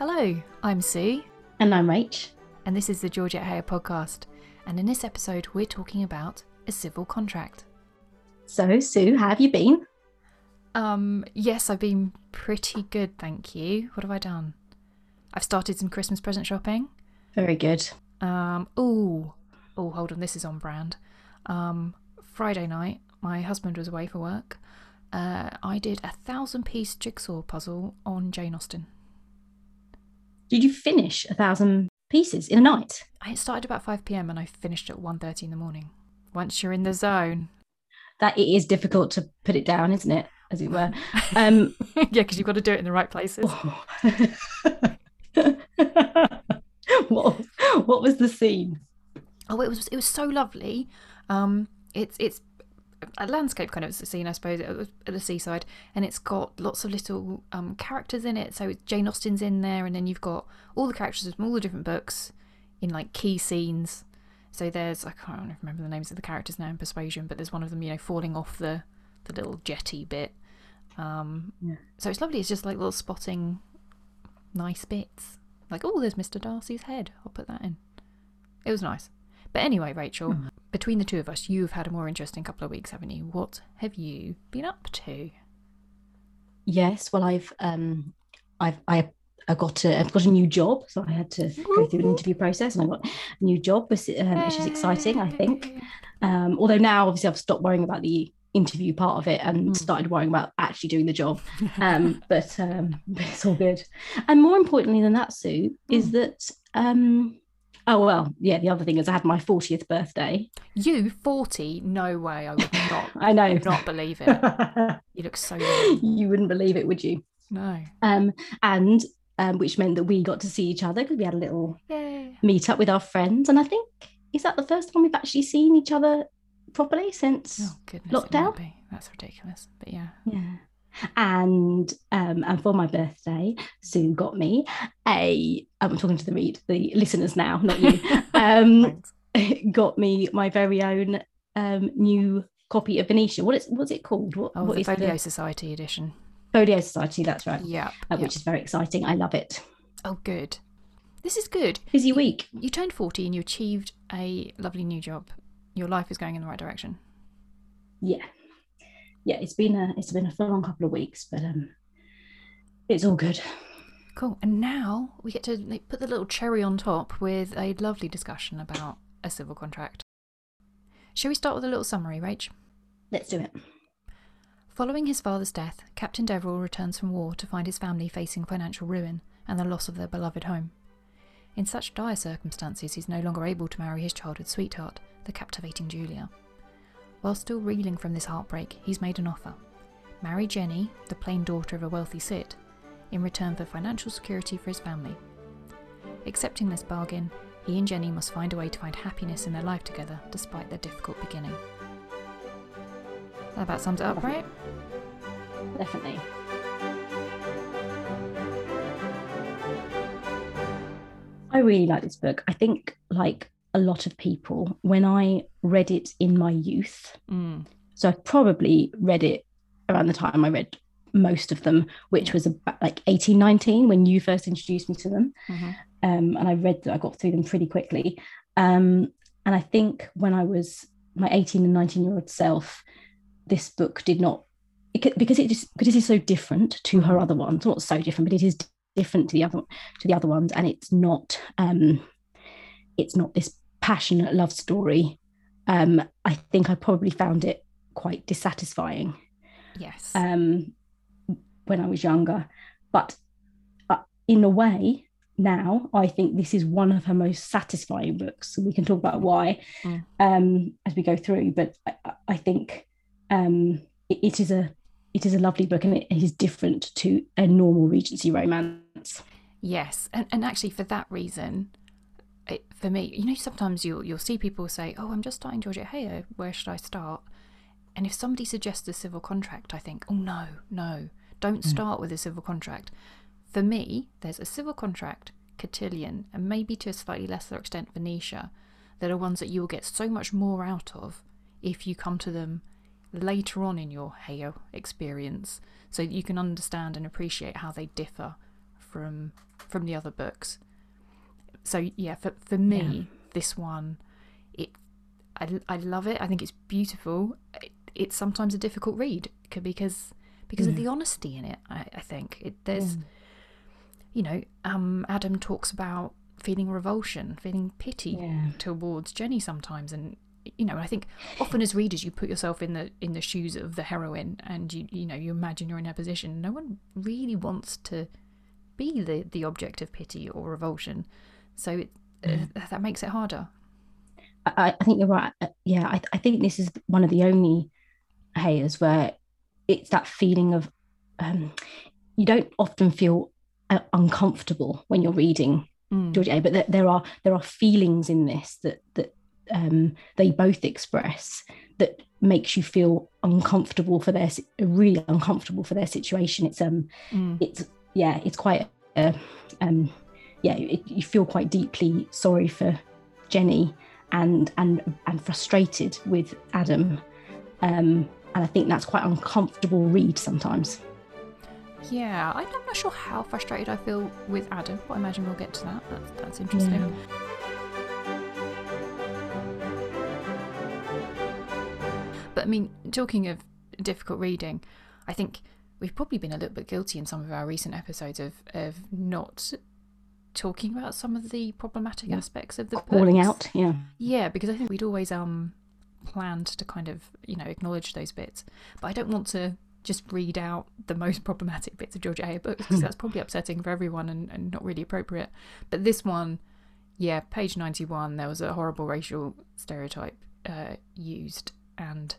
Hello, I'm Sue, And I'm Rach. and this is the Georgette Heyer podcast. And in this episode, we're talking about a civil contract. So, Sue, how have you been? Um, yes, I've been pretty good, thank you. What have I done? I've started some Christmas present shopping. Very good. Um, ooh, oh, hold on, this is on brand. Um, Friday night, my husband was away for work. Uh, I did a thousand piece jigsaw puzzle on Jane Austen. Did you finish a thousand pieces in a night? I started about 5 pm and I finished at 1.30 in the morning. Once you're in the zone. That it is difficult to put it down, isn't it? As it were. Um, yeah, because you've got to do it in the right places. what, what was the scene? Oh, it was it was so lovely. Um, it's it's a landscape kind of scene, I suppose, at the- seaside, and it's got lots of little um, characters in it. So Jane Austen's in there, and then you've got all the characters from all the different books in like key scenes. So there's I can't remember the names of the characters now in Persuasion, but there's one of them, you know, falling off the the little jetty bit. Um, Yeah. So it's lovely. It's just like little spotting nice bits. Like, oh, there's Mr. Darcy's head. I'll put that in. It was nice. But anyway, Rachel, Hmm. between the two of us, you've had a more interesting couple of weeks, haven't you? What have you been up to? Yes, well, I've um, I've I, I got a I've got a new job, so I had to go through an interview process, and I got a new job, which, um, which is exciting, I think. Um, although now, obviously, I've stopped worrying about the interview part of it and Mm. started worrying about actually doing the job. Um, but um, but it's all good. And more importantly than that, Sue, is Mm. that um, oh well, yeah. The other thing is I had my fortieth birthday. You, 40? No way. I would not, I know. not believe it. You look so young. you wouldn't believe it, would you? No. Um, and um, which meant that we got to see each other because we had a little Yay. meet up with our friends. And I think is that the first time we've actually seen each other properly since Oh, goodness. Lockdown? That's ridiculous. But yeah. yeah. And um, and for my birthday, Sue got me a. I'm talking to the read the listeners now, not you. um, got me my very own um, new copy of Venetia. What is what's it called? What, Oh, what the is Folio Society edition. Folio Society? That's right. Yeah. Uh, Which is very exciting. I love it. Oh, good. This is good. Busy week. You turned 40 and you achieved a lovely new job. Your life is going in the right direction. yeah yeah it's been a it's been a full on couple of weeks but um it's all good Cool. And now we get to like, put the little cherry on top with a lovely discussion about a civil contract. Shall we start with a little summary, Rach? let's do it Following his father's death, Captain Deverell returns from war to find his family facing financial ruin and the loss of their beloved home. In such dire circumstances, he's no longer able to marry his childhood sweetheart, the captivating Julia. While still reeling from this heartbreak, he's made an offer. Marry Jenny, the plain daughter of a wealthy cit, in return for financial security for his family. Accepting this bargain, he and Jenny must find a way to find happiness in their life together despite their difficult beginning. That about sums it up, right? definitely i really like this book i think like a lot of people when i read it in my youth Mm. so i probably read it around the time i read most of them which was about like 18 19 when you first introduced me to them Mhm. um, and I read that I got through them pretty quickly. Um, and I think when I was my 18 and 19 year old self, this book did not it, because it is because it is so different to her other ones. Not so different, but it is different to the other to the other ones, and it's not um, it's not this passionate love story. Um, I think I probably found it quite dissatisfying Yes. um, when I was younger. But uh, in a way, now I think this is one of her most satisfying books. So we can talk about why Mm. um, as we go through. But I, I- think um, it, it is a it is a lovely book, and it is different to a normal Regency romance. Yes, and and actually for that reason, it, for me, you know, sometimes you'll you'll see people say, "Oh, I'm just starting Georgette Heyer. Where should I start?" And if somebody suggests a civil contract, I think, "Oh no, no, don't mm. start with a civil contract." For me, there's a civil contract, Cotillion, and maybe to a slightly lesser extent Venetia, that are ones that you will get so much more out of if you come to them later on in your Heyo experience, so that you can understand and appreciate how they differ from from the other books. So yeah, for for me, Yeah. this one, it I, I love it. I think it's beautiful. It, it's sometimes a difficult read because because of Mm. the honesty in it. I, I think it, there's you know um, Adam talks about feeling revulsion, feeling pity Yeah. towards Jenny sometimes, and you know I think often as readers you put yourself in the in the shoes of the heroine, and you you know you imagine you're in her position. No one really wants to be the the object of pity or revulsion, so it, uh, that makes it harder. I, I think you're right. Uh, Yeah, I, I think this is one of the only Heyers where it's that feeling of um, you don't often feel uh, uncomfortable when you're reading Mm. Georgette Heyer. But there, there are there are feelings in this that that um, they both express that makes you feel uncomfortable for their really uncomfortable for their situation. It's um Mm. it's yeah it's quite uh, um yeah it, you feel quite deeply sorry for Jenny and and and frustrated with Adam um and I think that's quite uncomfortable read sometimes Yeah, I'm not sure how frustrated I feel with Adam, but I imagine we'll get to that. That's, that's interesting. But I mean, talking of difficult reading, I think we've probably been a little bit guilty in some of our recent episodes of, of not talking about some of the problematic Yeah. aspects of the calling books. out yeah Yeah, because I think we'd always um planned to kind of you know acknowledge those bits, but I don't want to just read out the most problematic bits of Georgette Heyer books because that's probably upsetting for everyone and, and not really appropriate. But this one, yeah, page ninety one, there was a horrible racial stereotype uh, used, and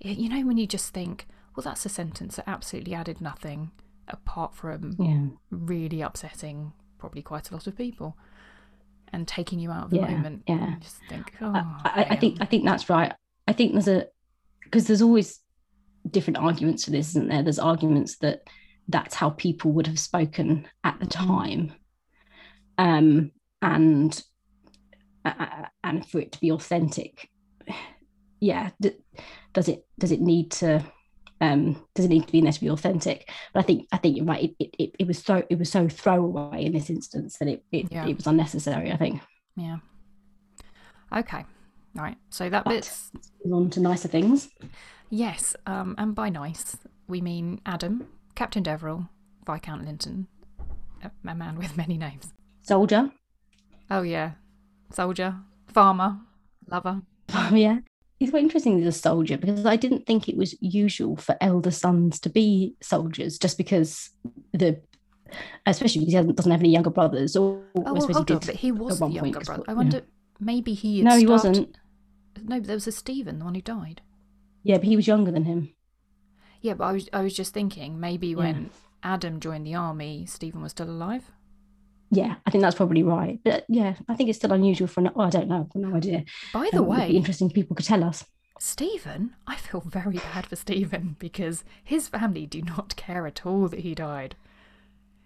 you know when you just think, well, that's a sentence that absolutely added nothing apart from yeah really upsetting probably quite a lot of people and taking you out of the Yeah, moment. yeah. Just think, oh, I, I, think. I think that's right. I think there's a because there's always different arguments for this, isn't there? There's arguments that that's how people would have spoken at the time, um, and uh, and for it to be authentic. Yeah, does it does it need to um does it need to be there to be authentic but i think i think you're right it, it, it, was so it was so throwaway in this instance that it it, Yeah. it was unnecessary i think Yeah. Okay. All right. So that But- bit's Move on to nicer things yes. Um, and by nice we mean Adam, Captain Deverell, Viscount Lynton, a, a man with many names. soldier Oh yeah, soldier, farmer, lover. Oh, yeah. It's quite interesting as a soldier because I didn't think it was usual for elder sons to be soldiers just because the, especially because he doesn't have any younger brothers. Or Oh I well, hold he on, but he was the younger brother. I yeah. wonder. Maybe he. No, he started- wasn't. No, but there was a Stephen, the one who died. Yeah, but he was younger than him. Yeah, but I was I was just thinking maybe Yeah. when Adam joined the army, Stephen was still alive. Yeah, I think that's probably right. But yeah, I think it's still unusual for. No, oh, I don't know. I've got no idea. By the Um, way, interesting people could tell us. Stephen, I feel very bad for Stephen because his family do not care at all that he died.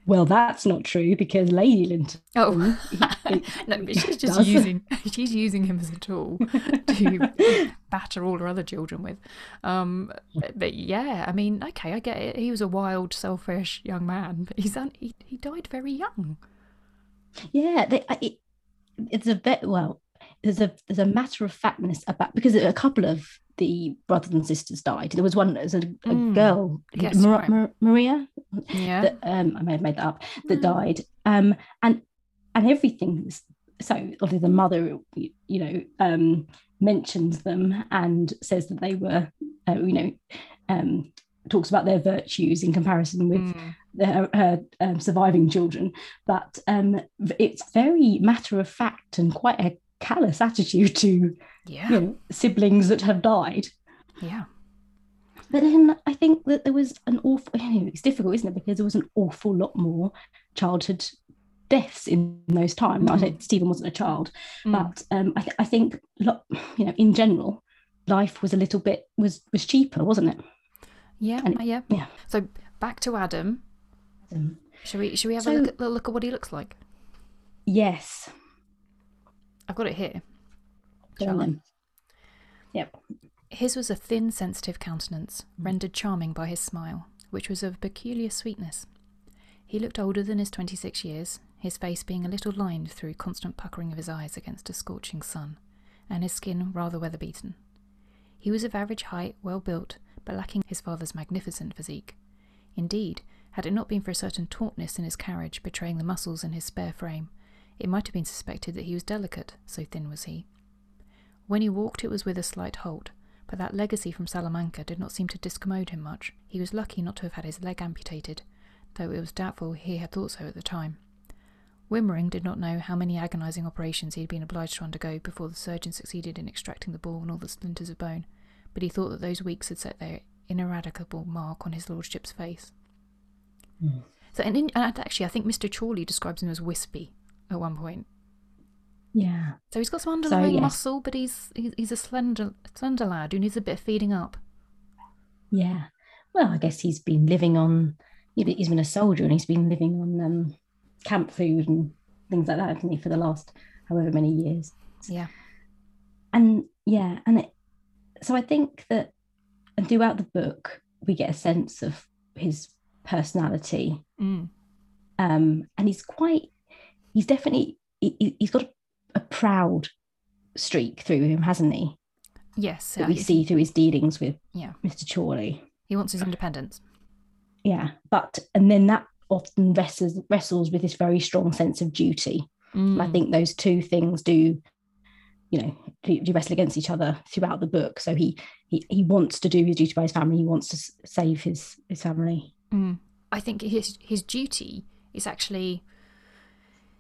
Well, that's not true because Lady Lynton. Oh no, but she's just does. using she's using him as a tool to batter all her other children with. Um, but yeah, I mean, okay, I get it. He was a wild, selfish young man, but he's un- he, he died very young. Yeah, they, it, it's a bit well. There's a there's a matter of factness about because a couple of the brothers and sisters died. There was one as a, a Mm. girl, Yes, Mar- right. Mar- Maria, Yeah, that um, I may have made that up, that Mm. died. Um, and and everything. So obviously the mother, you, you know, um, mentions them and says that they were, uh, you know, um, talks about their virtues in comparison with Mm. her, her um, surviving children, but um, it's very matter of fact and quite a callous attitude to yeah, you know, siblings that have died. yeah. But then I think that there was an awful. Anyway, it's difficult, isn't it? Because there was an awful lot more childhood deaths in those times. I Mm. don't. Stephen wasn't a child, Mm. but um, I, th- I think you know, in general, life was a little bit was was cheaper, wasn't it? Yeah, and- uh, yeah, yeah. So back to Adam. Um, Shall we? Shall we have So- a look at, little look at what he looks like? yes. I've got it here. Go Shall on I? then. Yep. His was a thin, sensitive countenance, rendered charming by his smile, which was of peculiar sweetness. He looked older than his 26 years, his face being a little lined through constant puckering of his eyes against a scorching sun, and his skin rather weather beaten. He was of average height, well built, but lacking his father's magnificent physique. Indeed, had it not been for a certain tautness in his carriage betraying the muscles in his spare frame, it might have been suspected that he was delicate, so thin was he. When he walked, it was with a slight halt, but that legacy from Salamanca did not seem to discommode him much. He was lucky not to have had his leg amputated, though it was doubtful he had thought so at the time. Wimmering did not know how many agonizing operations he had been obliged to undergo before the surgeon succeeded in extracting the ball and all the splinters of bone, but he thought that those weeks had set their ineradicable mark on his lordship's face. Mm. So, and, in, and actually, I think Mr. Chawleigh describes him as wispy at one point. Yeah. So he's got some underlying yes. muscle, but he's he's he's a slender slender lad who needs a bit of feeding up. Yeah. Well, I guess he's been living on. He's been a soldier and he's been living on um, camp food and things like that, hasn't he, for the last however many years? Yeah. And yeah, and it, so I think that, and throughout the book, we get a sense of his personality, Mm. um, and he's quite. He's definitely. He, he's got a, a proud streak through him, hasn't he? Yes. That uh, we see through his dealings with Yeah. Mr. Chawleigh. He wants his independence. yeah but and then that often wrestles wrestles with this very strong sense of duty and i Mm. think those two things do you know do, do wrestle against each other throughout the book so he he, he wants to do his duty by his family he wants to save his his family Mm. I think his his duty is actually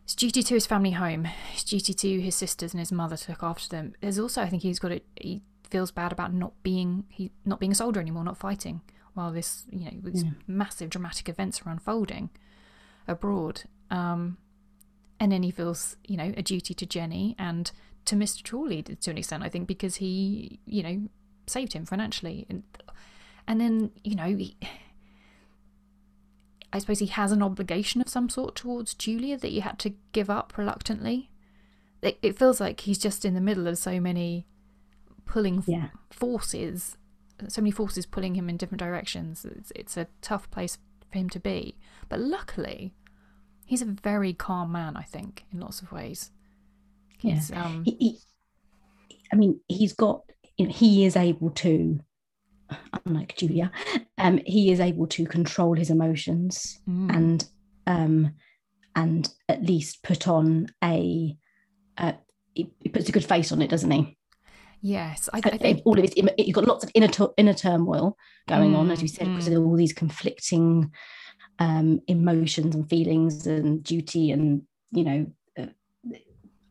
his duty to his family home, his duty to his sisters and his mother to look after them. There's also, I think, he's got it. He feels bad about not being he not being a soldier anymore, not fighting while this you know these Yeah. massive dramatic events are unfolding abroad. Um, and then he feels you know a duty to Jenny and to Mr. Chawleigh to an extent, I think, because he you know saved him financially and and then you know he, I suppose he has an obligation of some sort towards Julia that he had to give up reluctantly. It, it feels like he's just in the middle of so many pulling yeah forces, so many forces pulling him in different directions. It's, it's a tough place for him to be. But luckily, he's a very calm man, I think, in lots of ways. Yeah. Um, he, he, i mean he's got you know, he is able to unlike julia um he is able to control his emotions mm, and um and at least put on a uh, he, he puts a good face on it doesn't he yes, I, I Uh, think. all of his you've got lots of inner inner turmoil going on as Mm, you said because of all these conflicting um emotions and feelings and duty and you know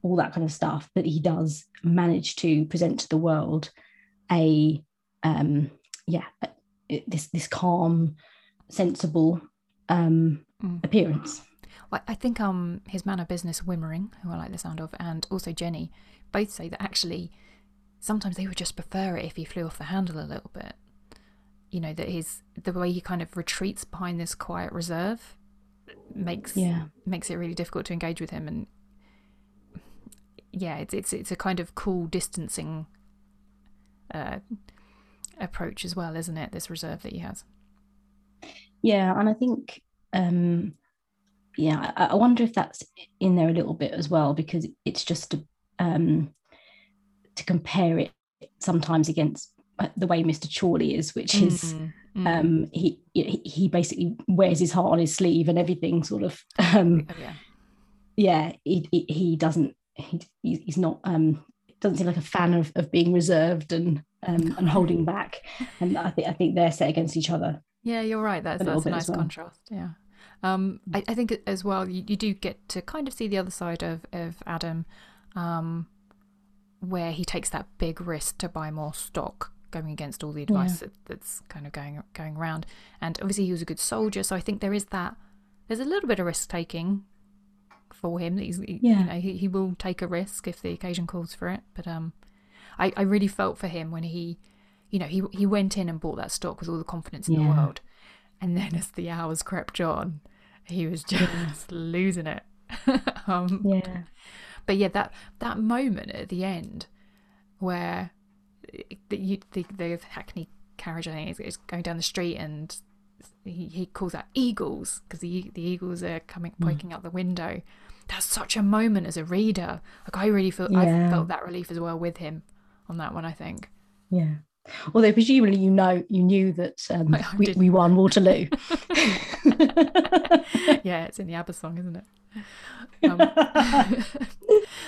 all that kind of stuff but he does manage to present to the world a um yeah a- this this calm sensible um Mm. appearance Well, I think um his man of business Wimmering, who I like the sound of, and also Jenny, both say that actually sometimes they would just prefer it if he flew off the handle a little bit. You know that his the way he kind of retreats behind this quiet reserve makes yeah makes it really difficult to engage with him, and yeah, it's it's it's a kind of cool distancing uh, approach as well, isn't it? This reserve that he has. Yeah, and I think um yeah, I, I wonder if that's in there a little bit as well because it's just to um to compare it sometimes against uh, the way Mr. Chawleigh is, which is Mm, mm. um he he he basically wears his heart on his sleeve and everything sort of um Oh, yeah. yeah he, he doesn't he, he's not um doesn't seem like a fan of, of being reserved and um and holding back and I think I think they're set against each other Yeah, you're right. That's a that's a nice well. contrast. Yeah. Um, I, I think as well you, you do get to kind of see the other side of, of Adam, um, where he takes that big risk to buy more stock, going against all the advice that, that's kind of going going around. And obviously he was a good soldier, so I think there is that. There's a little bit of risk taking for him. That He's, he, Yeah. you know, he, he will take a risk if the occasion calls for it. But um, I, I really felt for him when he, you know, he he went in and bought that stock with all the confidence in the world, and then as the hours crept on, he was just losing it. um, yeah but yeah, that that moment at the end where the you, the, the Hackney carriage I think is, is going down the street and he, he calls out eagles because the the eagles are coming Mm. poking out the window. That's such a moment as a reader. Like I really feel Yeah. I felt that relief as well with him on that one. I think. Yeah. Although presumably you know you knew that um, we, we won Waterloo. yeah, it's in the ABBA song, isn't it? Um,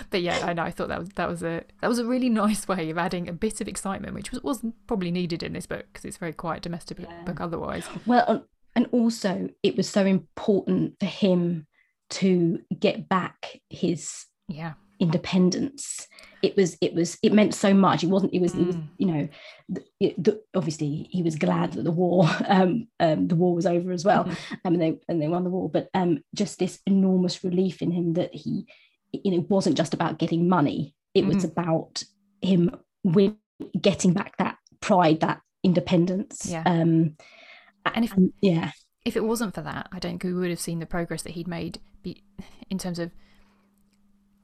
but yeah, I know. I thought that was that was a that was a really nice way of adding a bit of excitement, which was wasn't probably needed in this book because it's very quiet domestic book- Yeah. book otherwise. well, and also it was so important for him to get back his Yeah, independence. It was it was it meant so much. It wasn't. It was. It was. Mm. You know, the, it, the, obviously he was glad that the war um, um the war was over as well. Um, and they and they won the war. But um, just this enormous relief in him that he, you know, wasn't just about getting money. It was Mhm. about him win, getting back that pride, that independence. Yeah. Um, And if- and- yeah, if it wasn't for that, I don't think we would have seen the progress that he'd made be, in terms of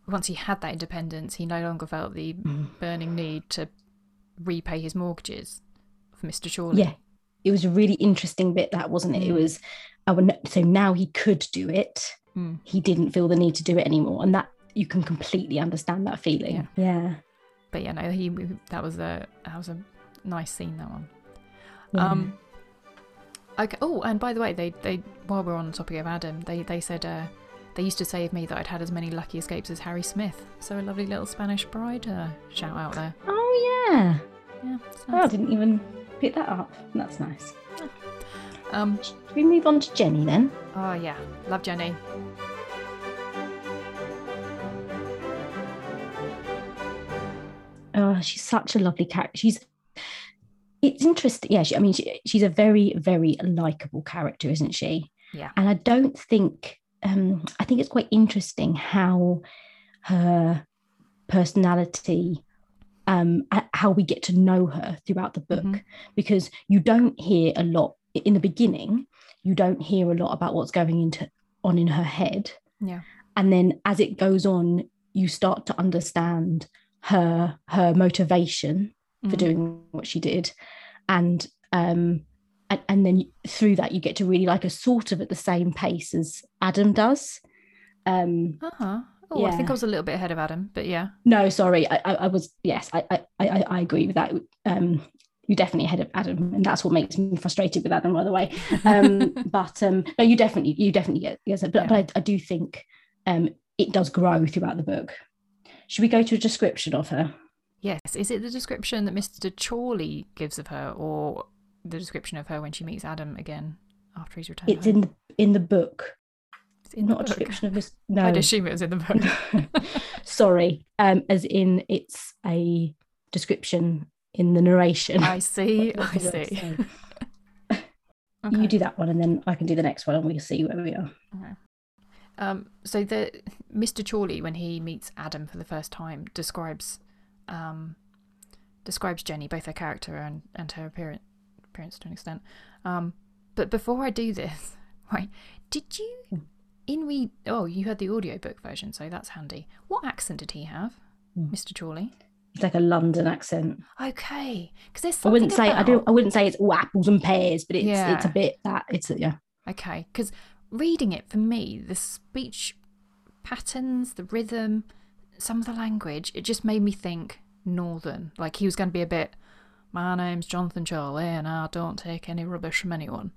once he had that independence, he no longer felt the Mm. burning need to repay his mortgages for Mr. Chawleigh. yeah. It was a really interesting bit that wasn't it? It Mm. was oh, no- so now he could do it. Mm. He didn't feel the need to do it anymore, and that you can completely understand that feeling. Yeah. Yeah. But yeah, no, he that was a that was a nice scene. That one. yeah. Um. Okay. Oh, and by the way, they they while we're on the topic of Adam, they they said uh, they used to say of me that I'd had as many lucky escapes as Harry Smith. So a lovely little Spanish bride uh, shout out there. oh yeah. Yeah. Oh, I didn't even pick that up. That's nice. Um. Should we move on to Jenny then? Oh yeah, love Jenny. Oh, she's such a lovely character. She's it's interesting. Yeah, she, I mean, she, she's a very, very likable character, isn't she? Yeah. And I don't think, um, I think it's quite interesting how her personality, um, how we get to know her throughout the book, Mhm. because you don't hear a lot in the beginning. You don't hear a lot about what's going into on in her head Yeah. and then as it goes on you start to understand her her motivation for Mhm. doing what she did. And um and, and then through that you get to really like a sort of at the same pace as adam does. Um Uh huh. Oh, I think I was a little bit ahead of Adam, but yeah. no sorry. I i, I was yes I, I i i agree with that. Um you're definitely ahead of adam and that's what makes me frustrated with adam by the way. Um but um no you definitely you definitely get yes but, Yeah. but I, I do think um it does grow throughout the book. Should we go to a description of her Yes. Is it the description that Mr. Chawleigh gives of her, or the description of her when she meets Adam again after he's returned? it's home? in the in the book It's in the not a description of this no I'd assume it was in the book. sorry um as in it's a description in the narration I see. I does the word see. Okay. you do that one and then i can do the next one and we'll see where we are Okay. Um, so the Mr. Chawleigh, when he meets Adam for the first time, describes um, describes Jenny, both her character and, and her appearance, appearance to an extent. Um, but before I do this, right, did you in read? Oh, you had the audiobook version, so that's handy. What accent did he have, Mm. Mr. Chawleigh? it's like a london accent Okay, because there's I wouldn't say I don't I wouldn't say it's all apples and pears, but it's it's a bit that it's yeah. Okay, because reading it for me, the speech patterns, the rhythm, some of the language, it just made me think northern. Like he was going to be a bit, my name's Jonathan Chawleigh and I don't take any rubbish from anyone.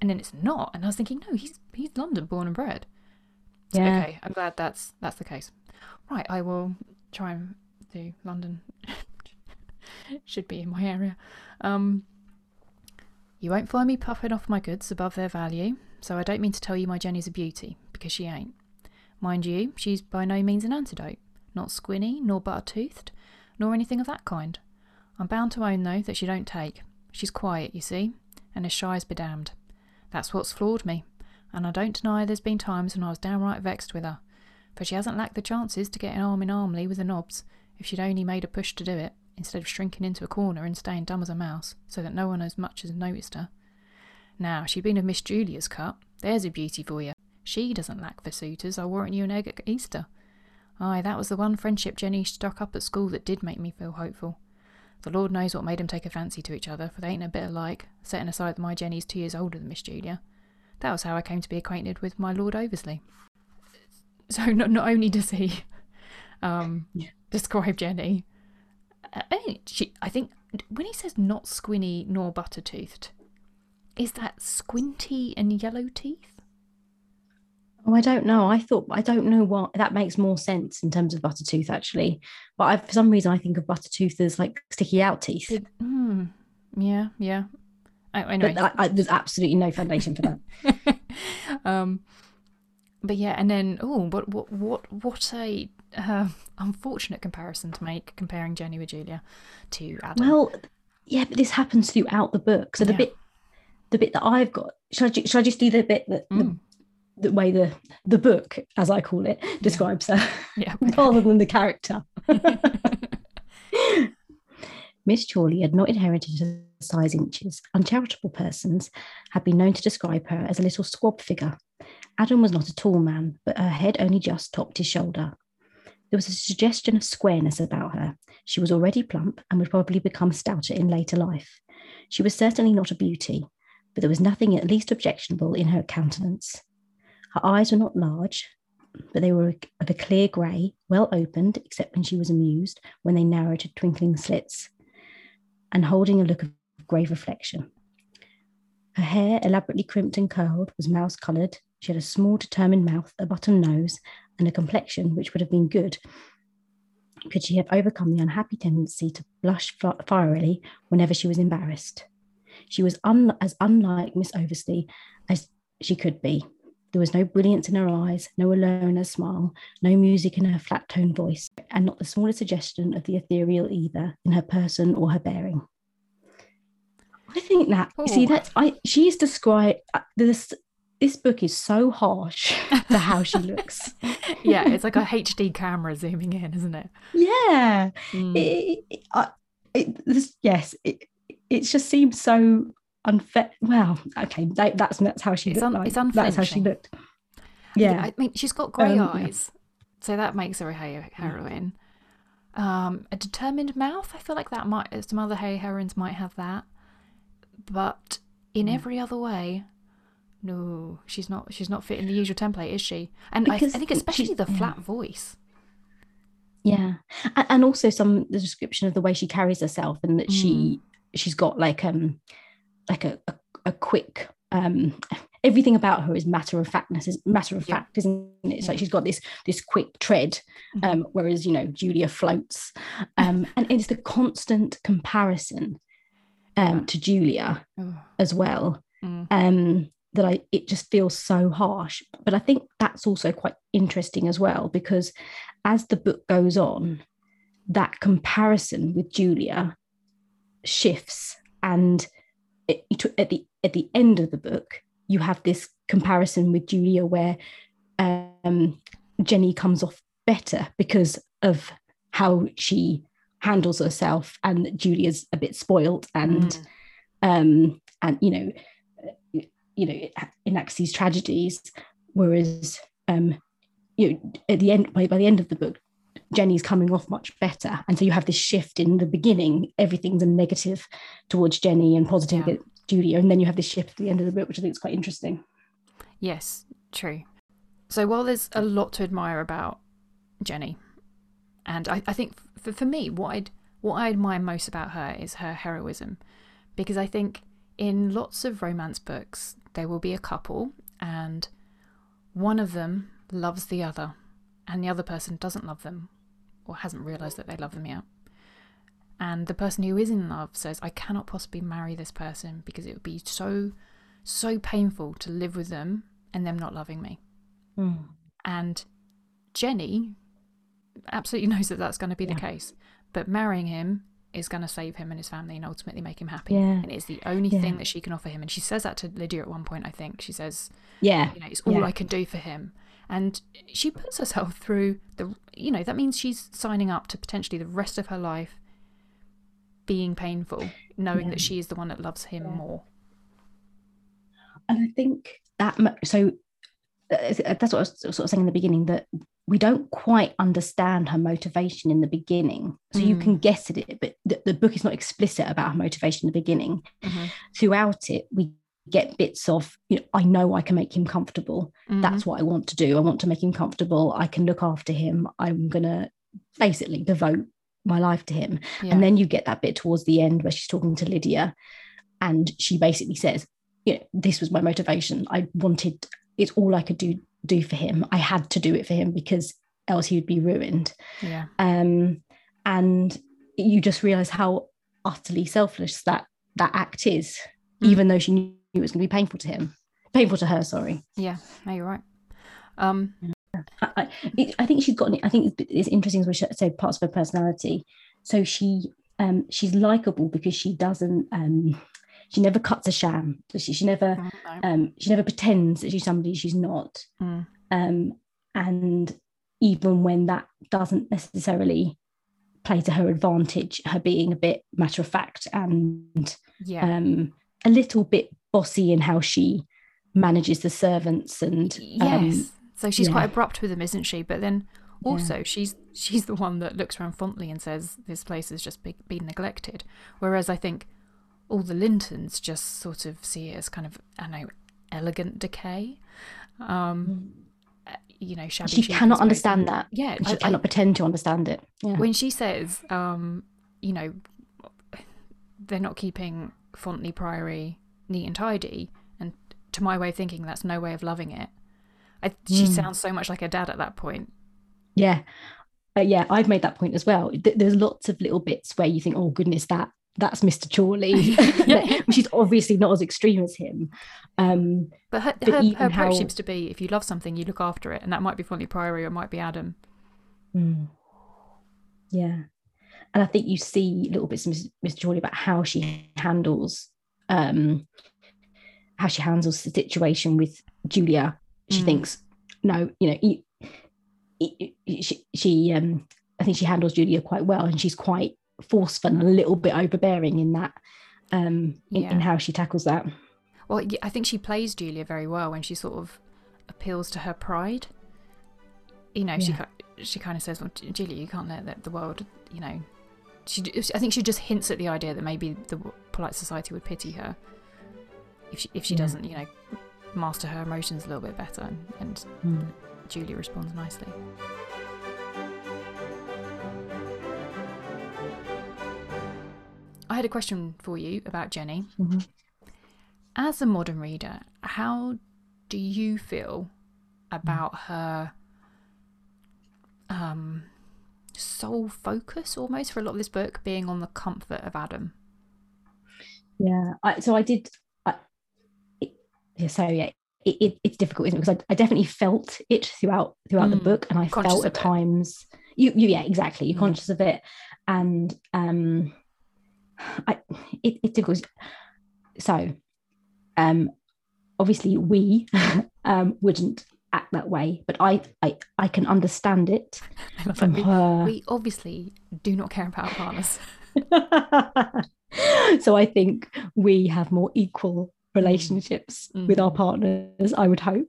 And then it's not. And I was thinking, no, he's he's London born and bred. So, Yeah. Okay, I'm glad that's that's the case. Right, I will try and do London. Should be in my area. Um, you won't find me puffing off my goods above their value, so I don't mean to tell you my Jenny's a beauty, because she ain't. Mind you, she's by no means an antidote, not squinny, nor butter-toothed, nor anything of that kind. I'm bound to own, though, that she don't take. She's quiet, you see, and as shy as be damned. That's what's floored me, and I don't deny there's been times when I was downright vexed with her, for she hasn't lacked the chances to get an arm in armly with the knobs, if she'd only made a push to do it, instead of shrinking into a corner and staying dumb as a mouse, so that no one as much as noticed her. Now, she'd been of Miss Julia's cut. There's a beauty for you. She doesn't lack for suitors, I'll warrant you an egg at Easter. Aye, that was the one friendship Jenny struck up at school that did make me feel hopeful. The Lord knows what made made 'em take a fancy to each other, for they ain't a bit alike, setting aside that my Jenny's two years older than Miss Julia. That was how I came to be acquainted with my Lord Oversley. So not, not only does he um, Yeah. describe Jenny, I, mean, she, I think when he says not squinny nor butter toothed, is that squinty and yellow teeth? Oh, I don't know. I thought I don't know what that makes more sense in terms of Buttertooth actually, but I, for some reason I think of Buttertooth as like sticky out teeth. Big, hmm. Yeah, yeah. I, anyway, But I, there's absolutely no foundation for that. um, but yeah, and then oh, what what what what a uh, unfortunate comparison to make comparing Jenny with Julia to Adam. Well, yeah, but this happens throughout the book. So the Yeah. bit, the bit that I've got, should I, should I just do the bit that Mm. the way the the book, as I call it, describes her, yeah, rather than the character. Miss Chawleigh had not inherited her size inches. Uncharitable persons had been known to describe her as a little squab figure. Adam was not a tall man, but her head only just topped his shoulder. There was a suggestion of squareness about her. She was already plump and would probably become stouter in later life. She was certainly not a beauty, but there was nothing at least objectionable in her countenance. Her eyes were not large, but they were of a clear grey, well opened, except when she was amused, when they narrowed to twinkling slits, and holding a look of grave reflection. Her hair, elaborately crimped and curled, was mouse coloured. She had a small, determined mouth, a button nose, and a complexion which would have been good could she have overcome the unhappy tendency to blush fi- fierily whenever she was embarrassed. She was un- as unlike Miss Oversley as she could be. There was no brilliance in her eyes, no allure in her smile, no music in her flat toned voice, and not the smallest suggestion of the ethereal either in her person or her bearing. I think that you see Ooh. that I she is described uh, this this book is so harsh to how she looks. yeah, it's like a HD camera zooming in, isn't it? Yeah, Mm. it, it, I- it, this, yes, it it just seems so unfair. Well, okay, that, that's that's how she It's looked. un- like. it's That's how she looked. Yeah, I mean, she's got grey Um, yeah. eyes, so that makes her a he- heroine. Um, a determined mouth. I feel like that might some other heroines might have that, but in Mm. every other way, no, she's not. She's not fitting the usual template, is she? And I, I think especially the yeah. flat voice. yeah, and, and also some the description of the way she carries herself and that she she's got like um like a a, a quick um everything about her is matter of factness is matter of fact isn't it? It's like she's got this this quick tread um whereas you know julia floats. Um and it's the constant comparison um to julia Oh, as well mm. um that i it just feels so harsh. But i think that's also quite interesting as well because as the book goes on that comparison with julia shifts and it, at the at the end of the book you have this comparison with julia where um jenny comes off better because of how she handles herself and julia's a bit spoilt and Mm. um, and you know, you know, it enacts these tragedies. Whereas, um, you know, at the end, by, by the end of the book, Jenny's coming off much better, and so you have this shift in the beginning. Everything's a negative towards Jenny and positive Yeah. against Julia, and then you have this shift at the end of the book, which I think is quite interesting. Yes, true. So while there's a lot to admire about Jenny, and I, I think for, for me, what I'd what I admire most about her is her heroism, because I think in lots of romance books there will be a couple and one of them loves the other, and the other person doesn't love them, or hasn't realised that they love them yet. And the person who is in love says, I cannot possibly marry this person because it would be so, so painful to live with them and them not loving me. Hmm. And Jenny absolutely knows that that's going to be the case. But marrying him is going to save him and his family and ultimately make him happy. Yeah. And it's the only Yeah. thing that she can offer him. And she says that to Lydia at one point, I think. She says, Yeah, you know, it's all Yeah. I can do for him. And she puts herself through the, you know, that means she's signing up to potentially the rest of her life being painful, knowing Yeah. that she is the one that loves him Yeah. more. and I think that so uh, that's what I was sort of saying in the beginning that we don't quite understand her motivation in the beginning. So you can guess at it, but the, the book is not explicit about her motivation in the beginning. Mm-hmm. Throughout it, we get bits of, you know, I know I can make him comfortable. Mm-hmm. That's what I want to do. I want to make him comfortable. I can look after him. I'm going to basically devote my life to him. Yeah. And then you get that bit towards the end where she's talking to Lydia and she basically says, you know, this was my motivation. I wanted, it's all I could do do for him. I had to do it for him because else he would be ruined. yeah. Um, and you just realize how utterly selfless that that act is, Mm. even though she knew it was going to be painful to him, painful to her. Sorry. Yeah. No, you're right. Um, I, I, I think she's got. I think it's, interesting as we said parts of her personality. So she um she's likable because she doesn't um she never cuts a sham. So she she never no. um she never pretends that she's somebody she's not. Mm. Um and even when that doesn't necessarily play to her advantage, her being a bit matter of fact and Yeah. um a little bit bossy in how she manages the servants and um, yes. so she's quite abrupt with them, isn't she? But then also she's she's the one that looks around fondly and says this place has just be, been neglected. Whereas I think all the Lyntons just sort of see it as kind of I know elegant decay. Um, uh, you know, shabby. Mm. she cannot understand that. Yeah, she I- I- cannot pretend to understand it. Yeah. when she says, um, you know, they're not keeping Fontenay Priory neat and tidy, and to my way of thinking, that's no way of loving it. I, she Mm. sounds so much like her dad at that point. Yeah. Uh, yeah, I've made that point as well. Th- There's lots of little bits where you think, oh goodness, that that's Mr. Chawleigh, She's obviously not as extreme as him. Um, But her, But her, approach how- seems to be if you love something, you look after it, and that might be Fontenay Priory or it might be Adam. mm, yeah, and I think you see little bits of. Mr. Chawleigh about how she handles, um, how she handles the situation with Julia. She Mm. thinks, no, you know, you, you- you- she, she, um, I think she handles Julia quite well, and she's quite forceful and a little bit overbearing in that, um, in, Yeah. in how she tackles that. Well, I think she plays Julia very well when she sort of appeals to her pride. You know, she Yeah. ki- she kind of says, "Well, Julia, you can't let the world, you know." She, I think she just hints at the idea that maybe the polite society would pity her if she if she Yeah. doesn't, you know, master her emotions a little bit better. And, and Mm. Julia responds nicely. I had a question for you about Jenny. Mhm. As a modern reader, how do you feel about her um, sole focus almost for a lot of this book being on the comfort of Adam? Yeah. I, so I did. I, it, yeah, so yeah, it, it, it's difficult, isn't it? Because I, I definitely felt it throughout throughout the Mm, book, and I conscious felt at it. times. You, you, yeah, exactly. You're Mm. conscious of it, and um, I, it, it's difficult. So, um, obviously we um wouldn't act that way, but I, I, I can understand it from. We, her. we obviously do not care about our partners. so I think we have more equal relationships with our Mhm. partners, I would hope.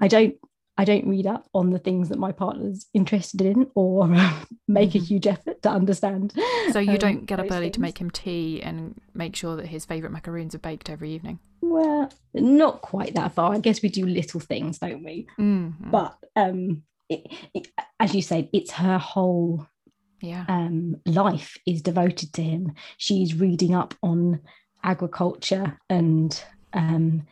I don't I don't read up on the things that my partner's interested in or make a Mhm. huge effort to understand. So you um, don't get up early to make him tea and make sure that his favourite macaroons are baked every evening. Well, not quite that far. I guess we do little things, don't we? Mm. But um it, it, as you said, it's her whole yeah, um, life is devoted to him. She's reading up on agriculture and um,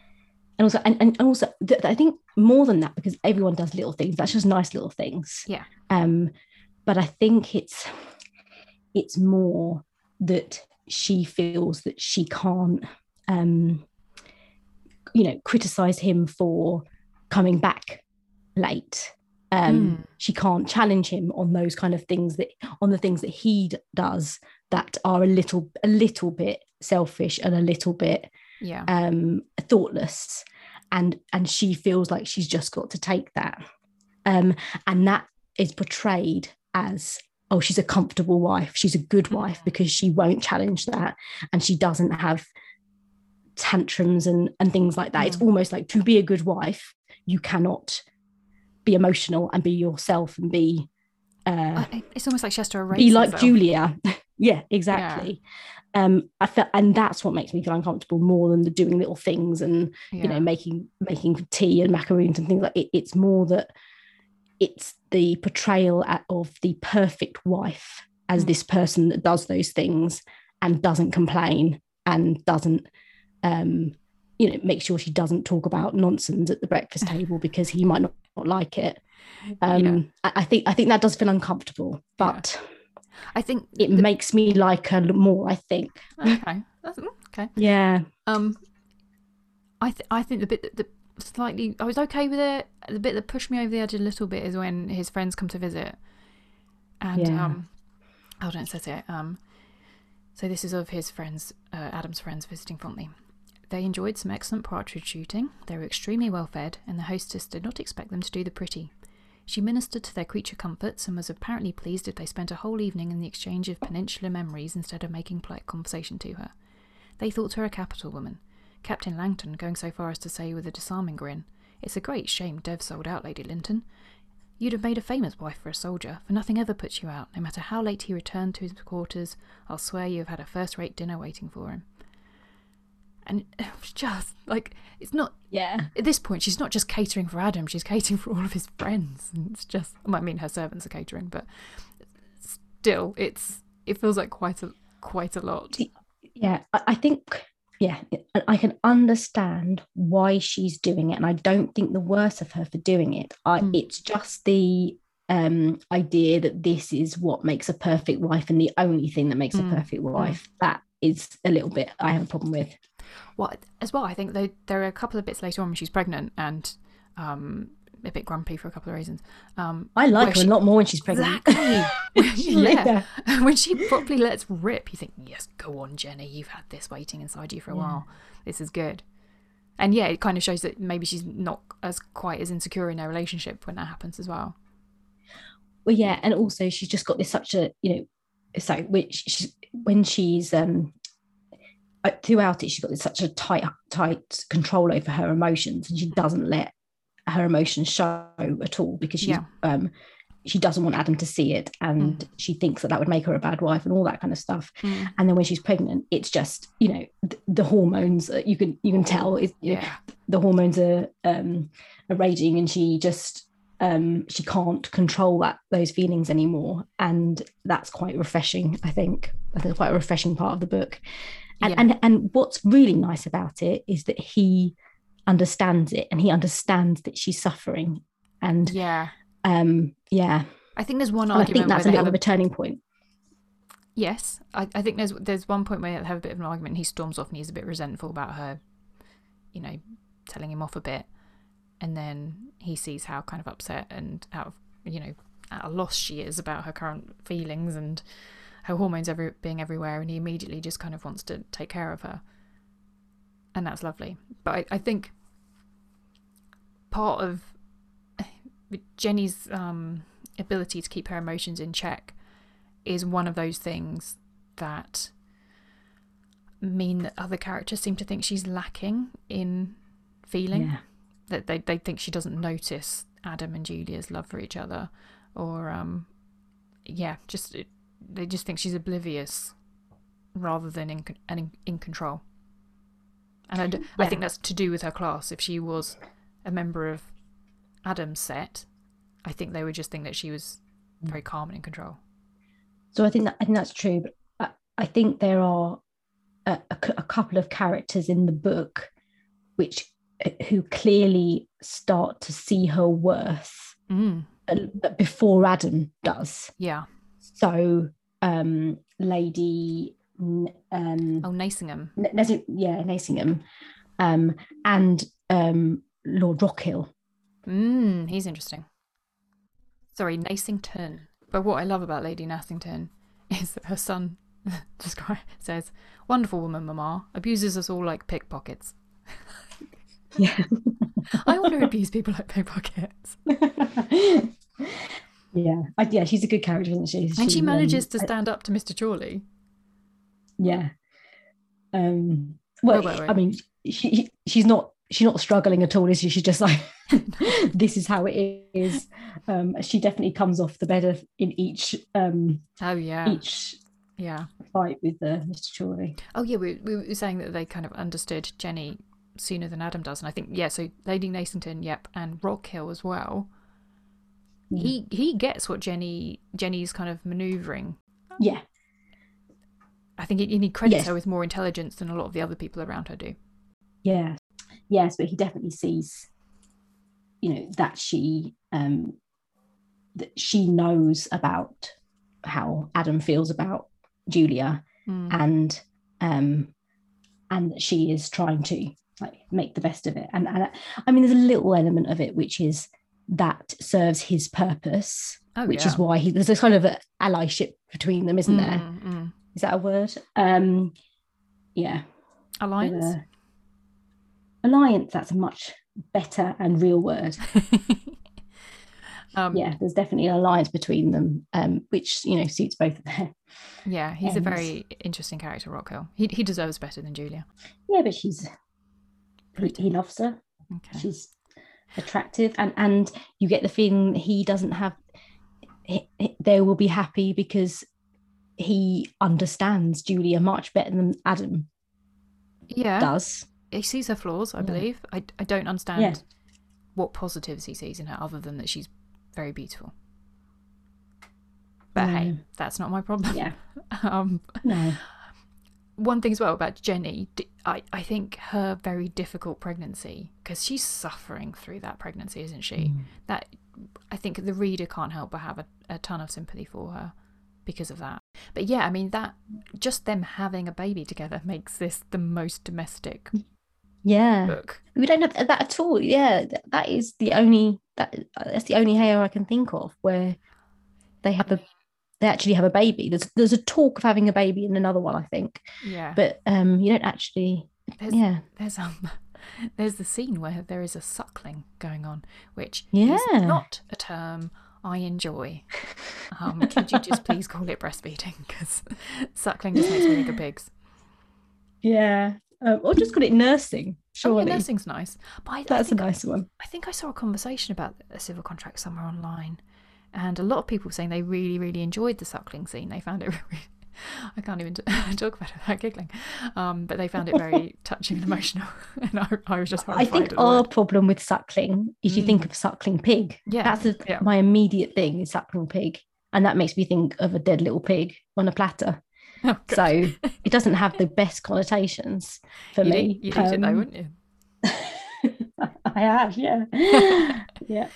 and also and, and also th- I think more than that because everyone does little things. That's just nice little things. Yeah. Um, but I think it's it's more that she feels that she can't um, you know criticize him for coming back late um Mm. she can't challenge him on those kind of things that on the things that he d- does that are a little a little bit selfish and a little bit yeah, um thoughtless and and she feels like she's just got to take that um and that is portrayed as oh she's a comfortable wife she's a good wife Mhm. because she won't challenge that and she doesn't have tantrums and and things like that it's Mm. almost like to be a good wife you cannot be emotional and be yourself and be uh, it's almost like she has to erase be like herself. Julia. yeah, exactly. Um, I felt, and that's what makes me feel uncomfortable more than the doing little things and Yeah. you know making making tea and macaroons and things like it. It's more that it's the portrayal of the perfect wife as Mm. this person that does those things and doesn't complain and doesn't um you know make sure she doesn't talk about nonsense at the breakfast table because he might not, not like it um Yeah. I, I think i think that does feel uncomfortable Yeah. I think it makes me like her more i think okay. That's, okay. yeah Um, I th- I think the bit that the slightly I was okay with it. The bit that pushed me over the edge a little bit is when his friends come to visit, and Yeah. um, hold on, it says it. Um, so this is of his friends, uh, Adam's friends visiting Fontley. They enjoyed some excellent partridge shooting. They were extremely well fed, and the hostess did not expect them to do the pretty. She ministered to their creature comforts and was apparently pleased if they spent a whole evening in the exchange of peninsular memories instead of making polite conversation to her. They thought her a capital woman. Captain Langton going so far as to say with a disarming grin, It's a great shame Dev sold out, Lady Lynton. You'd have made a famous wife for a soldier, for nothing ever puts you out. No matter how late he returned to his quarters, I'll swear you have had a first rate dinner waiting for him. And it was just like, it's not, yeah at this point, she's not just catering for Adam, she's catering for all of his friends. And it's just, I mean, her servants are catering, but still, it's, it feels like quite a, quite a lot. yeah I, think yeah I- can understand why she's doing it and i don't think the worse of her for doing it i Mm. it's just the um idea that this is what makes a perfect wife and the only thing that makes Mm, a perfect wife that is a little bit i have a problem with Well, as well, I think they, there are a couple of bits later on when she's pregnant and um, a bit grumpy for a couple of reasons. Um, i like her she- a lot more when she's pregnant Exactly. yeah. When she properly lets rip, you think, yes, go on, Jenny, you've had this waiting inside you for a Yeah. while. This is good. And yeah, it kind of shows that maybe she's not as quite as insecure in their relationship when that happens as well. well yeah and also she's just got this such a you know so which she's when she's um throughout it she's got such a tight tight control over her emotions and she doesn't let her emotions show at all because she's Yeah. um she doesn't want Adam to see it and she thinks that that would make her a bad wife and all that kind of stuff. And then when she's pregnant it's just you know th- the hormones you can you can tell Yeah. the hormones are um are raging and she just um she can't control that those feelings anymore. And that's quite refreshing i think. I think quite a refreshing part of the book and Yeah. and, and what's really nice about it is that he understands it and he understands that she's suffering and Yeah. um yeah I think there's one and i think that's a have of a turning point Yes, I, I think there's there's one point where they have a bit of an argument. He storms off and he's a bit resentful about her, you know, telling him off a bit, and then he sees how kind of upset and out of you know at a loss she is about her current feelings and her hormones every being everywhere, and he immediately just kind of wants to take care of her, and that's lovely. But I, I think part of Jenny's um, ability to keep her emotions in check is one of those things that mean that other characters seem to think she's lacking in feeling. Yeah. That they, they think she doesn't notice adam and julia's love for each other or um yeah just they just think she's oblivious rather than in, and in, in control. And I think that's to do with her class. If she was a member of adam's set i think they would just think that she was very calm and in control. So I think that I think that's true, but I, I think there are a, a a couple of characters in the book which uh, who clearly start to see her worth mm, before Adam does. yeah So um, Lady um, oh nasingham N- yeah Nasingham um, and um, Lord Rockhill. Mm, he's interesting. Sorry, Nassington. But what I love about Lady Nassington is that her son describe, says, Wonderful woman, Mamma, abuses us all like pickpockets. Yeah. I want to abuse people like pickpockets. yeah, I, yeah, she's a good character, isn't she? And she um, manages to I- stand up to Mr. Chawleigh. yeah um well Wait, wait, wait. i mean she she's not she's not struggling at all, is she? She's just like, this is how it is. Um, she definitely comes off the better in each um Oh yeah. each Yeah. fight with uh, Mr. Chawleigh. Oh yeah, we, we were saying that they kind of understood Jenny sooner than Adam does, and I think yeah. So Lady Nassington, yep, and Rockhill as well. Mm. He he gets what Jenny Jenny's kind of manoeuvring. Yeah, I think he, he credits Yes. her with more intelligence than a lot of the other people around her do. yeah, yes, but he definitely sees, you know, that she um that she knows about how Adam feels about Julia Mm. and um and that she is trying to like make the best of it and, and i mean there's a little element of it which is that serves his purpose Oh, which yeah. is why he there's a kind of allyship between them isn't there Mm, mm. is that a word um yeah Alliance. uh, alliance that's a much better and real word um, yeah there's definitely an alliance between them um which you know suits both of them yeah, he's a very interesting character, Rockhill. He he deserves better than Julia. yeah but she's he, he loves her Okay. she's attractive and and you get the feeling that he doesn't have he, he- they will be happy because he understands Julia much better than Adam Yeah, does he sees her flaws. I Yeah. believe. I I don't understand Yeah. what positives he sees in her, other than that she's very beautiful. But hey, that's not my problem. yeah um, no one thing as well about Jenny, I, I think her very difficult pregnancy, because she's suffering through that pregnancy, isn't she? Mm. That I think the reader can't help but have a, a ton of sympathy for her because of that. But yeah, I mean that just them having a baby together makes this the most domestic yeah book. we don't have that at all yeah that is the only that that's the only Heyer I can think of where they have a they actually have a baby there's there's a talk of having a baby in another one I think Yeah, but um you don't actually there's, yeah there's um there's the scene where there is a suckling going on, which Yeah. is not a term I enjoy. Um, could you just please call it breastfeeding? Because suckling just makes me think of pigs. yeah um, or just call it nursing Oh, surely yeah, nursing's nice. But I, I that's a think, nice one I think I saw a conversation about a civil contract somewhere online, and a lot of people saying they really, really enjoyed the suckling scene. They found it. Really, I can't even talk about it without giggling. Um, but they found it very touching and emotional, and I, I was just I think our word. problem with suckling is you think of suckling pig. Yeah, That's a, yeah. my immediate thing is suckling pig. And that makes me think of a dead little pig on a platter. Oh, So it doesn't have the best connotations for you'd me. eat, you'd eat it though, Um, wouldn't you? I have, yeah. yeah.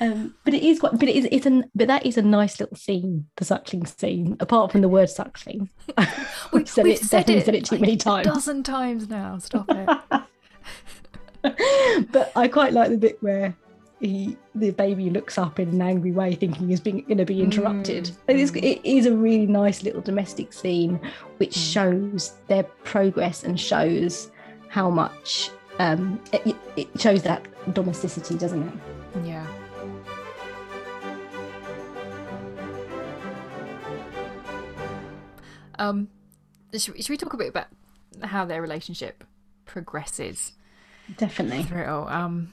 Um, but it is quite but it is it's an but that is a nice little scene, the suckling scene, apart from the word suckling. We- We've said it said it said it too like many A times. dozen times now. Stop it. but I quite like the bit where he the baby looks up in an angry way, thinking he's being going to be interrupted. Mm, It, is, mm. it is a really nice little domestic scene, which Mm. shows their progress and shows how much um, it, it shows that domesticity, doesn't it? yeah. Um, should, we- should we talk a bit about how their relationship progresses Definitely. through? Um,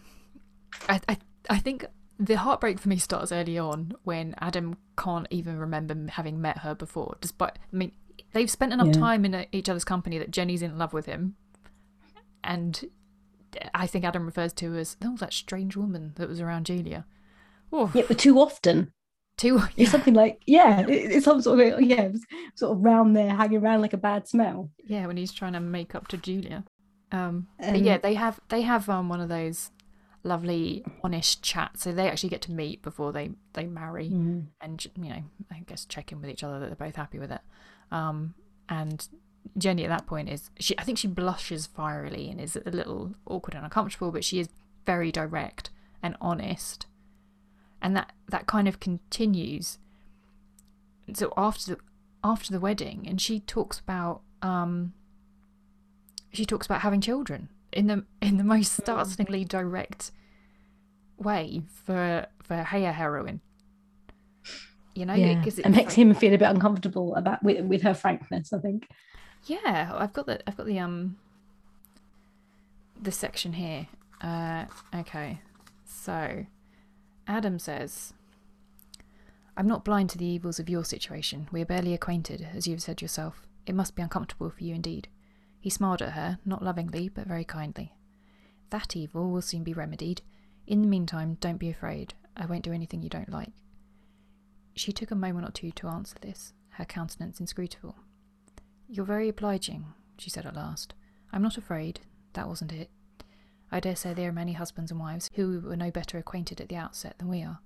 I, I, I think the heartbreak for me starts early on when Adam can't even remember having met her before. Despite, I mean, they've spent enough Yeah. time in uh, each other's company that Jenny's in love with him, and I think Adam refers to her as oh that strange woman that was around Julia. Oh, Yeah, but too often. Too. It's something like, yeah, it, it's some sort of, yeah, sort of round there, hanging around like a bad smell. Yeah, when he's trying to make up to Julia. Um, Um, yeah, they have they have um one of those lovely honest chats. So they actually get to meet before they they marry, Mm. and you know I guess check in with each other that they're both happy with it. Um, and Jenny at that point is she I think she blushes fierily and is a little awkward and uncomfortable, but she is very direct and honest, and that that kind of continues. So after the after the wedding, and she talks about um she talks about having children in the in the most startlingly direct way for for Heyer heroine. You know, yeah, it it's makes like- him feel a bit uncomfortable about with, with her frankness. I think. Yeah, I've got the I've got the um the section here. Uh, okay, so Adam says, I'm not blind to the evils of your situation. We are barely acquainted, as you have said yourself. It must be uncomfortable for you indeed. He smiled at her, not lovingly, but very kindly. That evil will soon be remedied. In the meantime, don't be afraid. I won't do anything you don't like. She took a moment or two to answer this, her countenance inscrutable. You're very obliging, she said at last. I'm not afraid. That wasn't it. I dare say there are many husbands and wives who were no better acquainted at the outset than we are.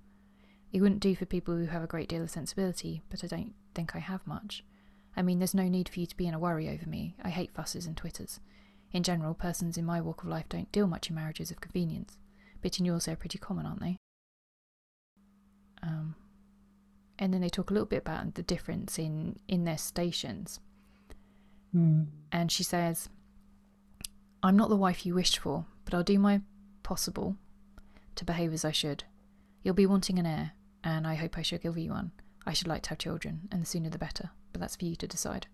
It wouldn't do for people who have a great deal of sensibility, but I don't think I have much. I mean, there's no need for you to be in a worry over me. I hate fusses and twitters. In general, persons in my walk of life don't deal much in marriages of convenience, but in yours they're pretty common, aren't they? Um, and then they talk a little bit about the difference in in their stations. Mm. And she says, "I'm not the wife you wished for, but I'll do my possible to behave as I should. You'll be wanting an heir, and I hope I shall give you one. I should like to have children, and the sooner the better, but that's for you to decide."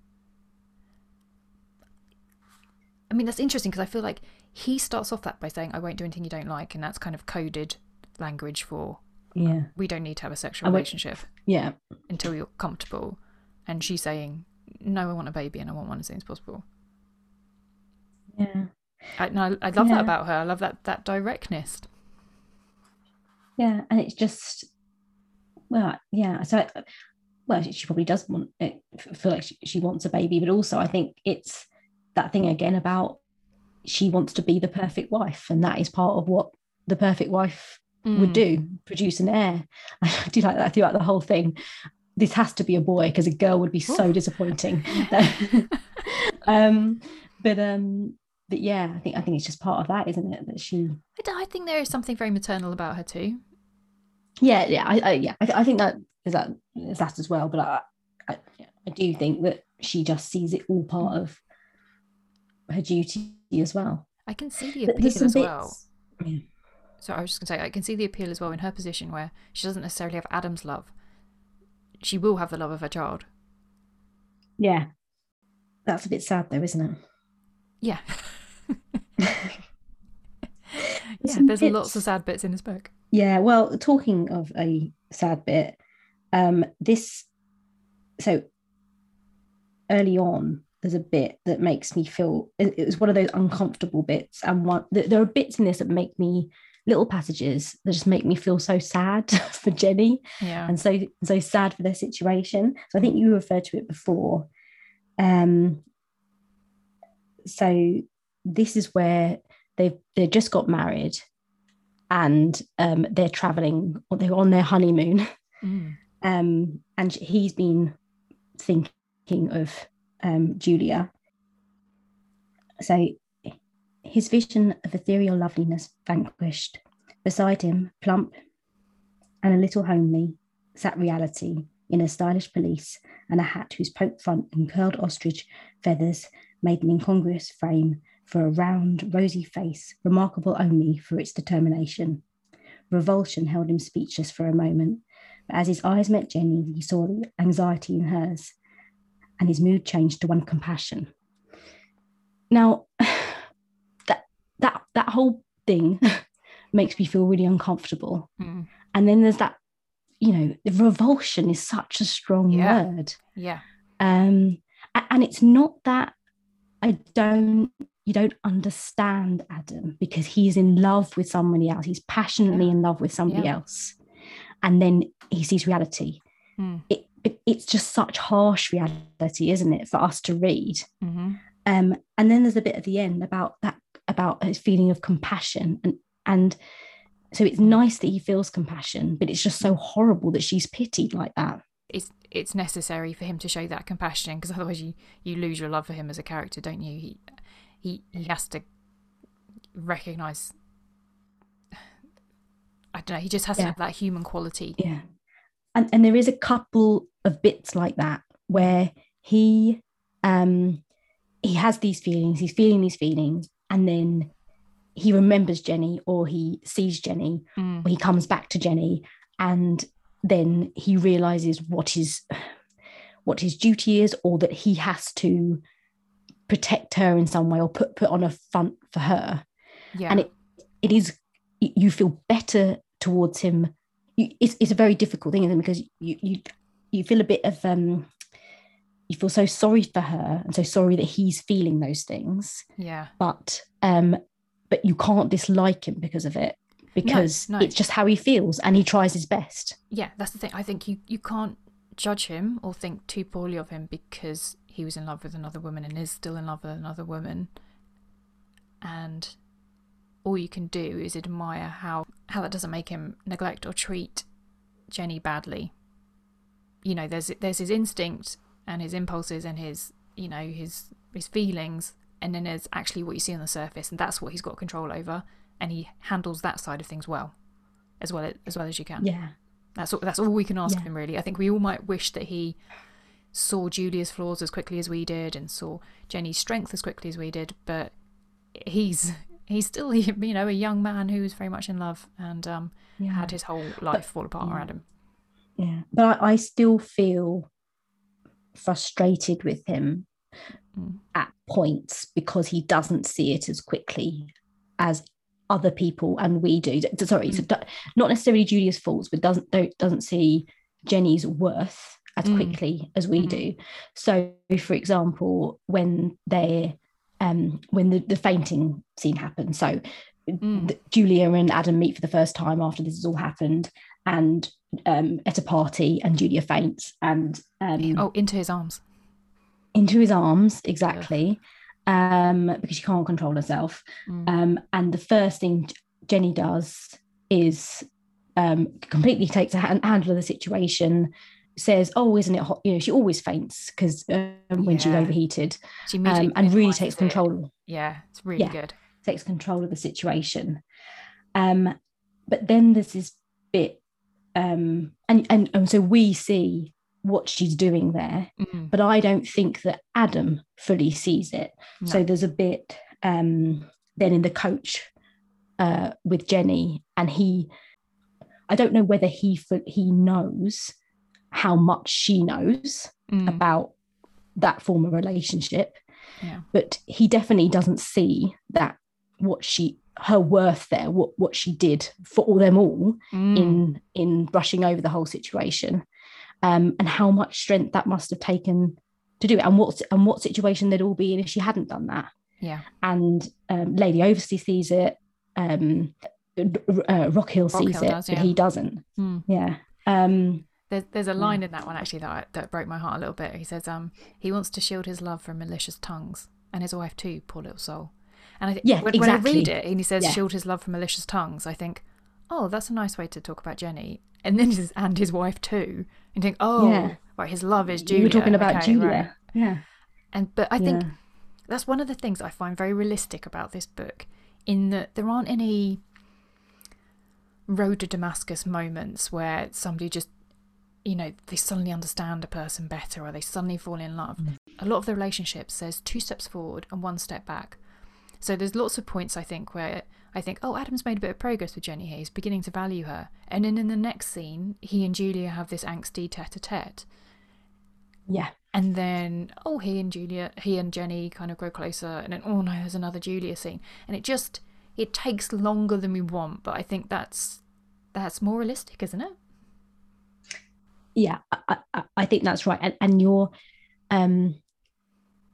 I mean, that's interesting because I feel like he starts off that by saying, I won't do anything you don't like, and that's kind of coded language for uh, Yeah. we don't need to have a sexual relationship Yeah. until you're comfortable. And she's saying, No, I want a baby and I want one as soon as possible. Yeah. I, and I, love Yeah. that about her. I love that that directness. Yeah. And it's just, well, yeah. So, I- well, she probably does want it, feel like she, she wants a baby, but also I think it's that thing again about she wants to be the perfect wife. And that is part of what the perfect wife would Mm. do produce an heir. I do like that throughout the whole thing. This has to be a boy because a girl would be so disappointing. um, but um, but yeah, I think I think it's just part of that, isn't it? That she, I, I think there is something very maternal about her too. yeah, yeah, I, I yeah, I, I think that is that is that as well. But I, I, I do think that she just sees it all part of her duty as well. I can see the appeal as well. bits- Yeah. So I was just going to say, I can see the appeal as well in her position where she doesn't necessarily have Adam's love. She will have the love of her child. Yeah, that's a bit sad though, isn't it? Yeah. yeah, there's lots of sad bits in this book. Yeah, well, talking of a sad bit, um, this so early on, there's a bit that makes me feel it, it was one of those uncomfortable bits, and one there are bits in this that make me little passages that just make me feel so sad for Jenny Yeah. and so so sad for their situation. So I think you referred to it before. Um, so this is where they've they just got married, and um, they're traveling or they're on their honeymoon. Mm. Um, and he's been thinking of um, Julia. So his vision of ethereal loveliness vanquished. Beside him, plump and a little homely, sat reality in a stylish pelisse and a hat whose poke front and curled ostrich feathers made an incongruous frame for a round, rosy face, remarkable only for its determination. Revulsion held him speechless for a moment, but as his eyes met Jenny, he saw the anxiety in hers, and his mood changed to one of compassion. Now, that that that whole thing makes me feel really uncomfortable. Mm. And then there's that, you know, revulsion is such a strong Yeah. word. Yeah. Um, and it's not that I don't you don't understand Adam because he's in love with somebody else. He's passionately Yeah. in love with somebody Yeah. else, and then he sees reality. Mm. It, it it's just such harsh reality, isn't it, for us to read? hmm Um, and then there's a bit at the end about that about his feeling of compassion and and so it's nice that he feels compassion, but it's just so horrible that she's pitied like that. It's it's necessary for him to show that compassion because otherwise you you lose your love for him as a character, don't you? He he he has to recognize. I don't know. He just has to have that human quality. Yeah. And and there is a couple of bits like that where he um he has these feelings, he's feeling these feelings, and then he remembers Jenny or he sees Jenny Mm. or he comes back to Jenny and then he realizes what his what his duty is or that he has to protect her in some way or put put on a front for her Yeah. and it it is you feel better towards him you, it's, it's a very difficult thing isn't because you you you feel a bit of um you feel so sorry for her and so sorry that he's feeling those things yeah. but um but you can't dislike him because of it because no. it's just how he feels and he tries his best Yeah, that's the thing. I think you, you can't judge him or think too poorly of him because he was in love with another woman and is still in love with another woman. And all you can do is admire how, how that doesn't make him neglect or treat Jenny badly. You know, there's there's his instinct and his impulses and his you know, his his feelings and then there's actually what you see on the surface and that's what he's got control over and he handles that side of things well. As well as well as you can. yeah That's all, that's all we can ask Yeah. of him, really. I think we all might wish that he saw Julia's flaws as quickly as we did and saw Jenny's strength as quickly as we did, but he's he's still you know a young man who's very much in love and um, yeah had his whole life fall apart yeah. around him. yeah but I, I still feel frustrated with him Mm. at points because he doesn't see it as quickly as other people and we do sorry Mm. do- not necessarily julia's faults but doesn't don't, doesn't see jenny's worth as Mm. quickly as we Mhm. do so for example when they um when the, the fainting scene happens so Mm. julia and adam meet for the first time after this has all happened and um at a party and julia faints and um Oh, into his arms. into his arms exactly um because she can't control herself Mm. um and the first thing jenny does is um completely takes a hand, handle of the situation says oh isn't it hot you know she always faints because um, when she's overheated She um, and really takes it. control Yeah, it's really Yeah. good. takes control of the situation um but then there's this bit um and and, and so we see what she's doing there Mm. but I don't think that Adam fully sees it. So there's a bit um, then in the coach uh, with Jenny, and he, I don't know whether he he knows how much she knows Mm. about that form of relationship, Yeah. but he definitely doesn't see that what she her worth there, what what she did for all them all Mm. in in brushing over the whole situation um, and how much strength that must have taken to do it and what and what situation they'd all be in if she hadn't done that Yeah. and um, lady Oversley sees it um, uh, rockhill sees Rockhill it does, but he doesn't Mm. yeah um, There's there's a line in that one actually that I, that broke my heart a little bit. He says, um, he wants to shield his love from malicious tongues and his wife too, poor little soul. And I think Yeah, when, when I read it and he says Yeah. shield his love from malicious tongues, I think, oh, that's a nice way to talk about Jenny. And then his and his wife too. And think, oh, Yeah. right, his love is Julia. you were talking about Okay, Julia right. yeah And but I think Yeah. that's one of the things I find very realistic about this book, in that there aren't any road to Damascus moments where somebody just, you know, they suddenly understand a person better or they suddenly fall in love. Mm. A lot of the relationships, there's two steps forward and one step back. So there's lots of points I think where I think, oh, Adam's made a bit of progress with Jenny here. He's beginning to value her. And then in the next scene, he and Julia have this angsty tete-a-tete yeah and then oh he and julia he and jenny kind of grow closer and then oh no there's another julia scene and it just it takes longer than we want but i think that's that's more realistic isn't it yeah I, I, I think that's right. And, and you're um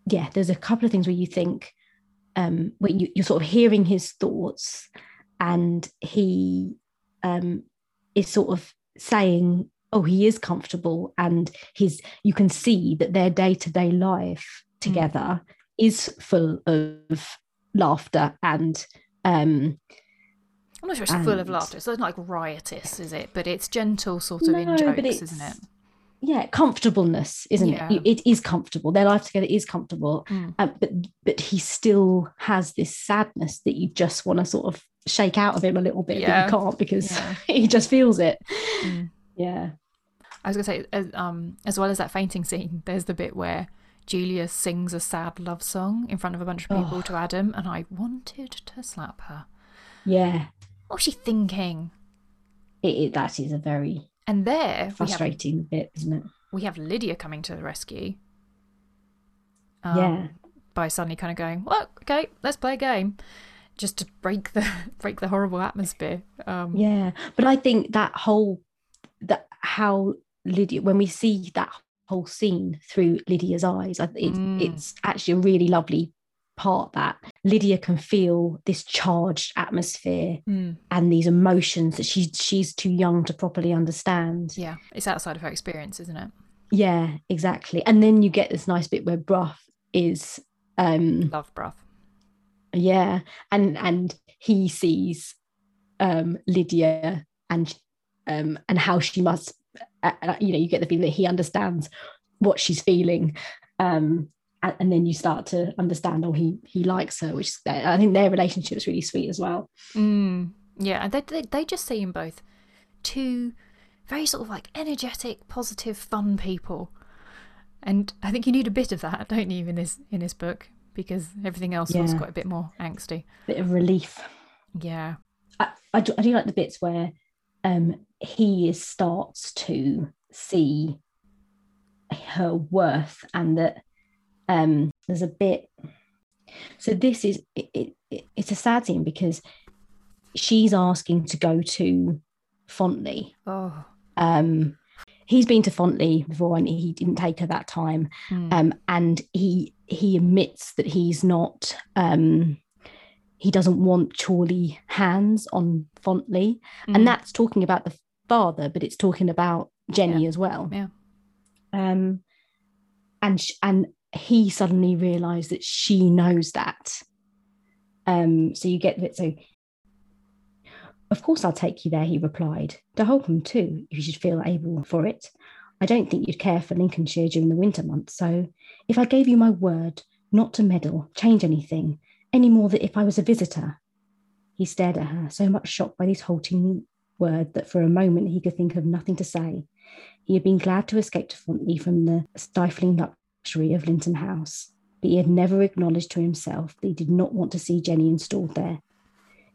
yeah there's a couple of things where you think um where you, you're sort of hearing his thoughts and he um is sort of saying oh he is comfortable and his you can see that their day-to-day life together is full of laughter and um i'm not sure it's full of And- laughter it's not like riotous is it but it's gentle sort of in jokes isn't it yeah comfortableness isn't Yeah. it it is comfortable their life together is comfortable Mm. um, but but he still has this sadness that you just want to sort of shake out of him a little bit Yeah. but you can't because Yeah. he just feels it Mm. yeah i was gonna say as, um as well as that fainting scene there's the bit where julia sings a sad love song in front of a bunch of people Oh. to adam and i wanted to slap her yeah what was she thinking it, it, that is a very and there we have frustrating bit isn't it we have Lydia coming to the rescue. Um, Yeah. By suddenly kind of going, well, okay, let's play a game. just to break the break the horrible atmosphere. Um, yeah, but I think that whole that how Lydia when we see that whole scene through Lydia's eyes, it, mm. it's actually a really lovely part that Lydia can feel this charged atmosphere mm. and these emotions that she's she's too young to properly understand. Yeah, it's outside of her experience, isn't it? Yeah, exactly. And then you get this nice bit where Brough is um love Brough. Yeah, and and he sees um Lydia and um and how she must uh, uh you know you get the feeling that he understands what she's feeling um and, then you start to understand oh he he likes her which i think their relationship is really sweet as well. Mm, yeah and they, they, they just seem both two very sort of like energetic positive fun people. And i think you need a bit of that don't you in this in this book? Because everything else yeah. was quite a bit more angsty. Bit of relief. Yeah. I, I, do, I do like the bits where um he starts to see her worth and that um, there's a bit. So this is it, it, it's a sad scene because she's asking to go to Fontley. Oh. Um, he's been to Fontley before and he didn't take her that time. Mm. Um, and he he admits that he's not um, he doesn't want Chawleigh hands on Fontley. Mm. And hmm. that's talking about the father, but it's talking about Jenny yeah. as well. Yeah. Um and and he suddenly realized that she knows that. Um, so you get it. So, of course, I'll take you there, he replied. To Holkham, too, if you should feel able for it. I don't think you'd care for Lincolnshire during the winter months. So, if I gave you my word not to meddle, change anything, any more than if I was a visitor. He stared at her, so much shocked by this halting word that for a moment he could think of nothing to say. He had been glad to escape to Fontley from the stifling of Lynton House, but he had never acknowledged to himself that he did not want to see Jenny installed there.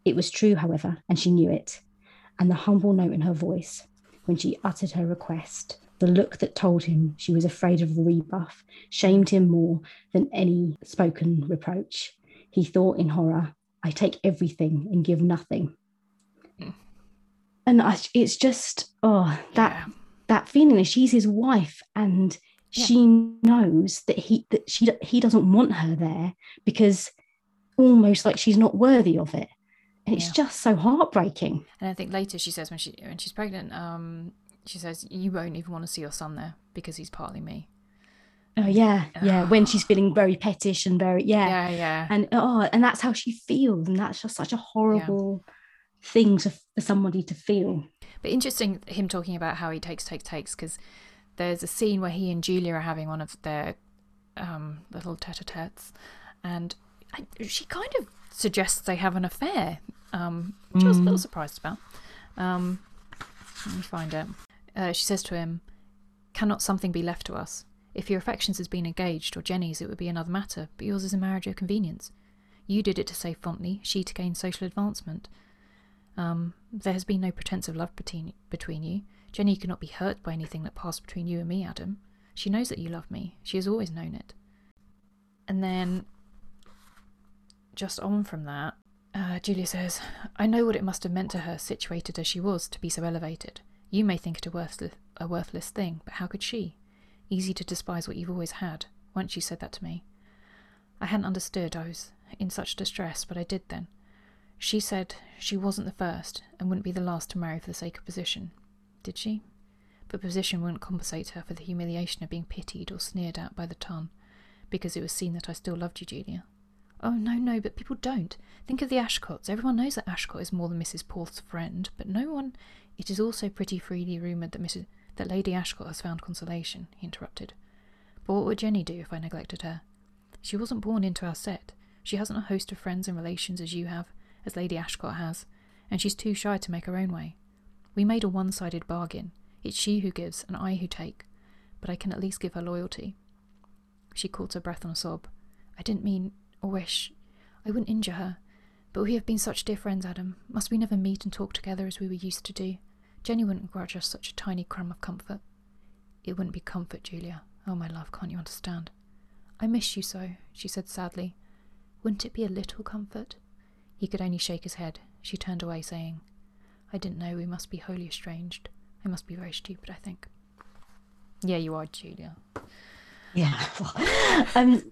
It was true, however, and she knew it, and the humble note in her voice when she uttered her request, the look that told him she was afraid of a rebuff, shamed him more than any spoken reproach. He thought in horror, I take everything and give nothing. And I, it's just, oh, that yeah. that feeling that she's his wife and yeah. she knows that he that she he doesn't want her there because almost like she's not worthy of it. And it's yeah. just so heartbreaking. And i think later she says when she when she's pregnant um she says you won't even want to see your son there because he's partly me. Oh yeah. Yeah when she's feeling very pettish and very yeah. Yeah yeah. And oh and that's how she feels and that's just such a horrible yeah. thing to, for somebody to feel. But interesting him talking about how he takes takes takes because there's a scene where he and Julia are having one of their um, little tete-a-tetes, and I, she kind of suggests they have an affair, um, which mm. I was a little mm. surprised about. Um, let me find it. Uh, she says to him, "Cannot something be left to us? If your affections has been engaged, or Jenny's, it would be another matter. But yours is a marriage of convenience. You did it to save Fontley, she to gain social advancement. Um, there has been no pretence of love between between you. Jenny cannot be hurt by anything that passed between you and me, Adam. She knows that you love me. She has always known it. And then, just on from that, uh, Julia says, I know what it must have meant to her, situated as she was, to be so elevated. You may think it a worthless, a worthless thing, but how could she? Easy to despise what you've always had. Once you said that to me. I hadn't understood. I was in such distress, but I did then. She said she wasn't the first and wouldn't be the last to marry for the sake of position did she? But position wouldn't compensate her for the humiliation of being pitied or sneered at by the ton, because it was seen that I still loved Julia. Oh, no, no, but people don't. Think of the Ashcotts. Everyone knows that Ashcott is more than Mrs. Porth's friend, but no one. It is also pretty freely rumoured that Mrs. that Lady Ashcott has found consolation, he interrupted. But what would Jenny do if I neglected her? She wasn't born into our set. She hasn't a host of friends and relations as you have, as Lady Ashcott has, and she's too shy to make her own way. We made a one sided bargain. It's she who gives, and I who take. But I can at least give her loyalty. She caught her breath on a sob. I didn't mean or wish. I wouldn't injure her. But we have been such dear friends, Adam. Must we never meet and talk together as we were used to do? Jenny wouldn't grudge us such a tiny crumb of comfort. It wouldn't be comfort, Julia. Oh, my love, can't you understand? I miss you so, she said sadly. Wouldn't it be a little comfort? He could only shake his head. She turned away, saying, I didn't know we must be wholly estranged. I must be very stupid, I think. Yeah, you are, Julia. Yeah. um,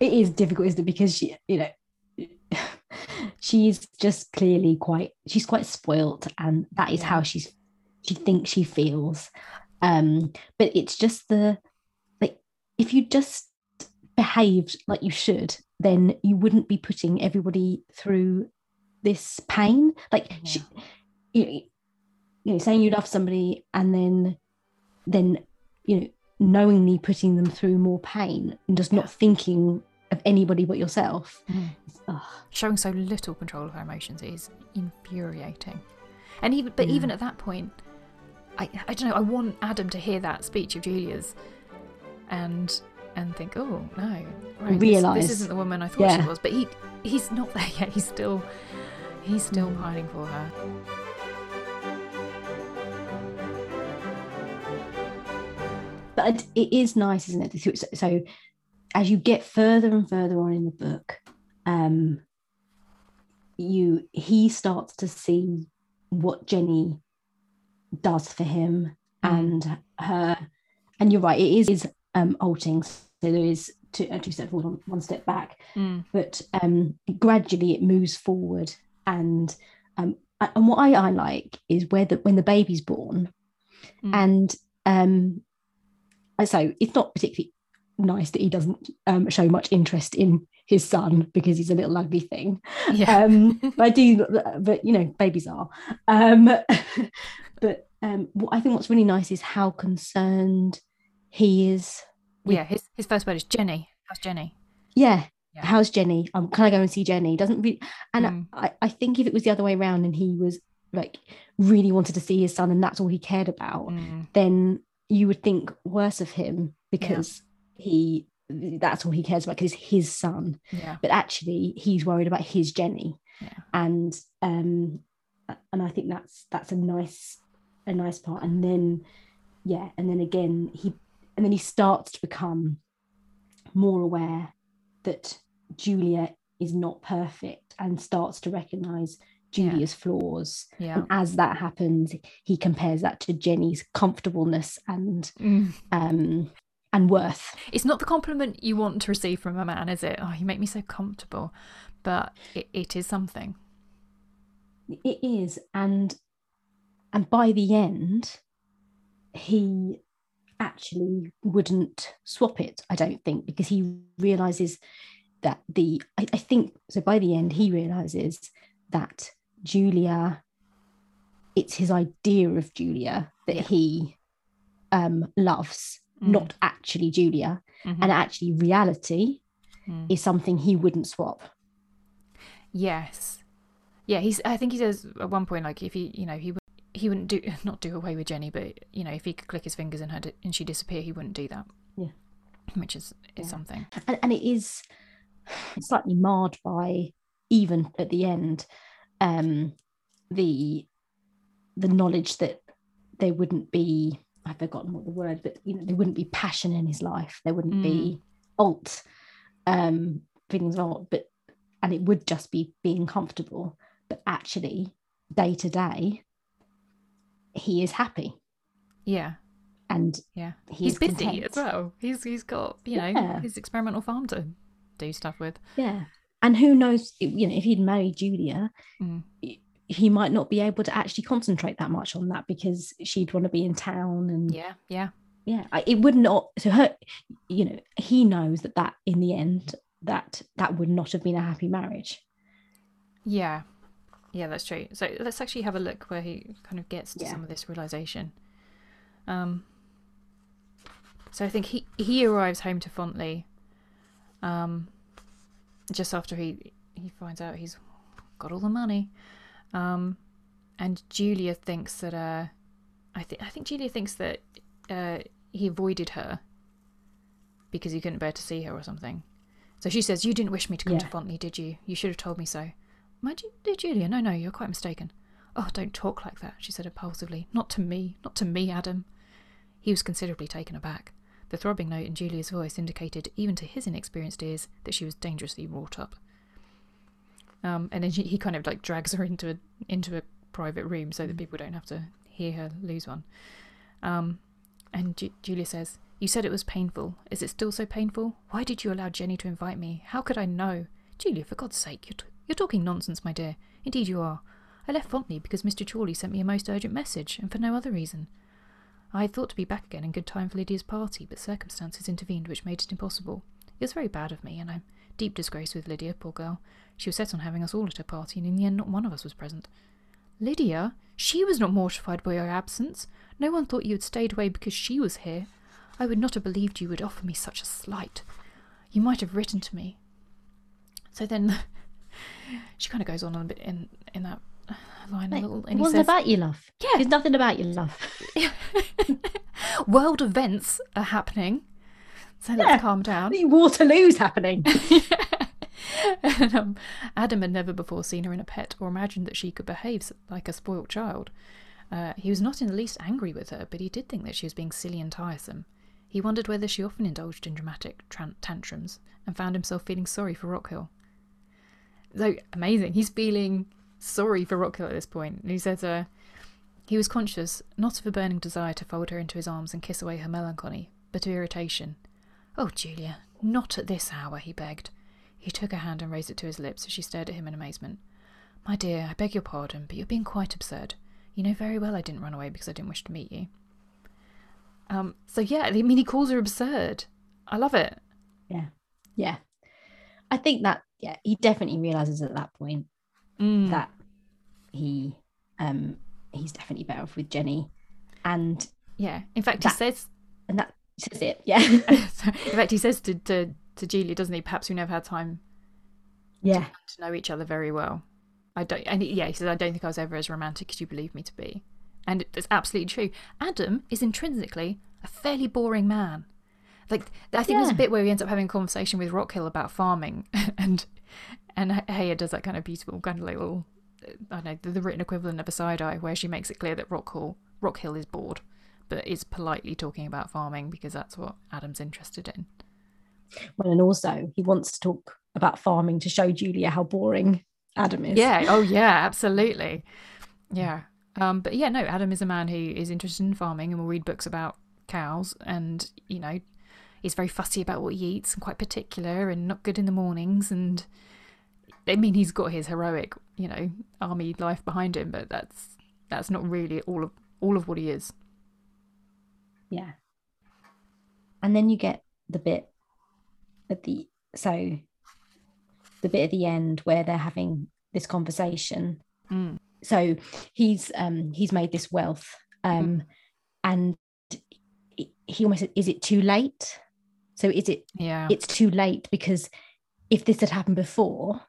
it is difficult, isn't it? Because she, you know, she's just clearly quite she's quite spoilt, and that is Yeah. how she's she thinks she feels. Um, but it's just the like if you just behaved like you should, then you wouldn't be putting everybody through this pain. Like she, you, know, you know, saying you love somebody and then then you know knowingly putting them through more pain and just Yeah. not thinking of anybody but yourself. Mm. Showing so little control of her emotions is infuriating. And even, but Yeah. even at that point, I, I don't know. I want Adam to hear that speech of Julia's, and and think, oh no, right, this- Realise. this, isn't the woman I thought Yeah. she was. But he he's not there yet. He's still he's still Mm. pining for her. But it is nice, isn't it? So, so as you get further and further on in the book, um, you he starts to see what Jenny does for him Mm. and her, and you're right, it is, is um altering. So there is two, uh, two steps forward, one, one step back, Mm. but um, gradually it moves forward. And um, and what I, I like is where the when the baby's born, Mm. and um, so it's not particularly nice that he doesn't um, show much interest in his son because he's a little ugly thing. Yeah. Um, but I do, but you know, babies are. Um, but um, what I think what's really nice is how concerned he is. with- yeah. His his first word is Jenny. How's Jenny? Yeah. Yeah. How's Jenny? Um, can I go and see Jenny? Doesn't really, and Mm. I, I think if it was the other way around and he was like really wanted to see his son and that's all he cared about, Mm. then you would think worse of him because he that's all he cares about because it's his son. Yeah. But actually, he's worried about his Jenny, Yeah. and um, and I think that's that's a nice a nice part. And then yeah, and then again he and then he starts to become more aware that Julia is not perfect and starts to recognize Yeah. Julia's flaws. Yeah. And as that happens, he compares that to Jenny's comfortableness and Mm. um and worth. It's not the compliment you want to receive from a man, is it? Oh, you make me so comfortable. But it, it is something. It is, and and by the end, he actually wouldn't swap it. I don't think because he realizes that the I, I think so. By the end, he realizes that Julia, it's his idea of Julia that Yeah. he um loves, Mm. not actually Julia, Mhm. and actually reality Mm. is something he wouldn't swap. Yes. Yeah, he's I think he says at one point like if he, you know, he would he wouldn't do not do away with Jenny, but you know, if he could click his fingers and her di- and she disappear, he wouldn't do that. Yeah. Which is is Yeah. something. and, and it is slightly marred by even at the end um the the knowledge that there wouldn't be i've forgotten what the word but you know there wouldn't be passion in his life there wouldn't be alt um feelings of alt but and it would just be being comfortable but actually day to day he is happy Yeah. and Yeah. he he's busy content. as well. He's he's got, you know, Yeah. his experimental farm to do stuff with. Yeah. And who knows, you know, if he'd married Julia, Mm. he- might not be able to actually concentrate that much on that because she'd want to be in town and Yeah, yeah. yeah, it would not so her you know he knows that that in the end that that would not have been a happy marriage Yeah. Yeah, that's true. So let's actually have a look where he kind of gets to Yeah. some of this realization. Um so I think he he arrives home to Fontley um just after he he finds out he's got all the money. Um and Julia thinks that uh I think I think Julia thinks that uh he avoided her because he couldn't bear to see her or something. So she says, "You didn't wish me to come to Yeah. Fontley, did you? You should have told me so." My dear Julia, no, no, you're quite mistaken. Oh, don't talk like that, she said impulsively. Not to me, not to me, Adam. He was considerably taken aback. The throbbing note in Julia's voice indicated, even to his inexperienced ears, that she was dangerously wrought up. Um, and then she, he kind of like drags her into a into a private room so that people don't have to hear her lose one. Um, and Ju- Julia says, "You said it was painful. Is it still so painful? Why did you allow Jenny to invite me? How could I know? Julia, for God's sake, you're, t- you're talking nonsense, my dear. Indeed you are. I left Fontley because Mr. Chawleigh sent me a most urgent message, and for no other reason. I had thought to be back again in good time for Lydia's party, but circumstances intervened which made it impossible. It was very bad of me, and I'm deep disgrace with Lydia, poor girl. She was set on having us all at her party, and in the end not one of us was present. Lydia? She was not mortified by your absence. No one thought you had stayed away because she was here. I would not have believed you would offer me such a slight. You might have written to me. So then she kind of goes on a bit in, in that line a Like, little. it And he wasn't says, about your love. Yeah. It's nothing about your love. World events are happening. So let's calm down. Waterloo's happening. and, um, Adam had never before seen her in a pet or imagined that she could behave like a spoilt child. Uh, he was not in the least angry with her, but he did think that she was being silly and tiresome. He wondered whether she often indulged in dramatic tran- tantrums and found himself feeling sorry for Rockhill. So amazing. He's feeling sorry for Rockhill at this point. And he says, uh, he was conscious not of a burning desire to fold her into his arms and kiss away her melancholy, but of irritation. Oh, Julia, not at this hour, he begged. He took her hand and raised it to his lips as she stared at him in amazement. My dear, I beg your pardon, but you're being quite absurd. You know very well I didn't run away because I didn't wish to meet you. Um, so yeah, I mean, he calls her absurd. I love it. Yeah. Yeah. I think that, yeah, he definitely realizes at that point Mm. that he um he's definitely better off with Jenny. And yeah. In fact, he says. and that says it. Yeah. in fact, he says to, to to Julia, doesn't he? Perhaps we never had time yeah. to know each other very well. I don't, and he- yeah, he says, I don't think I was ever as romantic as you believe me to be. And it's absolutely true. Adam is intrinsically a fairly boring man. Like, I think there's a bit where he ends up having a conversation with Rockhill about farming, and and Heyer does that kind of beautiful, kind of little, I don't know, the, the written equivalent of a side eye, where she makes it clear that Rockhill, Rockhill is bored, but is politely talking about farming because that's what Adam's interested in. Well, and also he wants to talk about farming to show Julia how boring Adam is. Yeah. Oh, yeah. Absolutely. Yeah. Um, but yeah, no. Adam is a man who is interested in farming and will read books about cows, and you know, he's very fussy about what he eats and quite particular and not good in the mornings. And I mean, he's got his heroic, you know, army life behind him, but that's that's not really all of all of what he is. Yeah. And then you get the bit at the so the bit at the end where they're having this conversation. Mm. So he's um he's made this wealth um and he- he almost said, is it too late? So is it Yeah. it's too late because if this had happened before,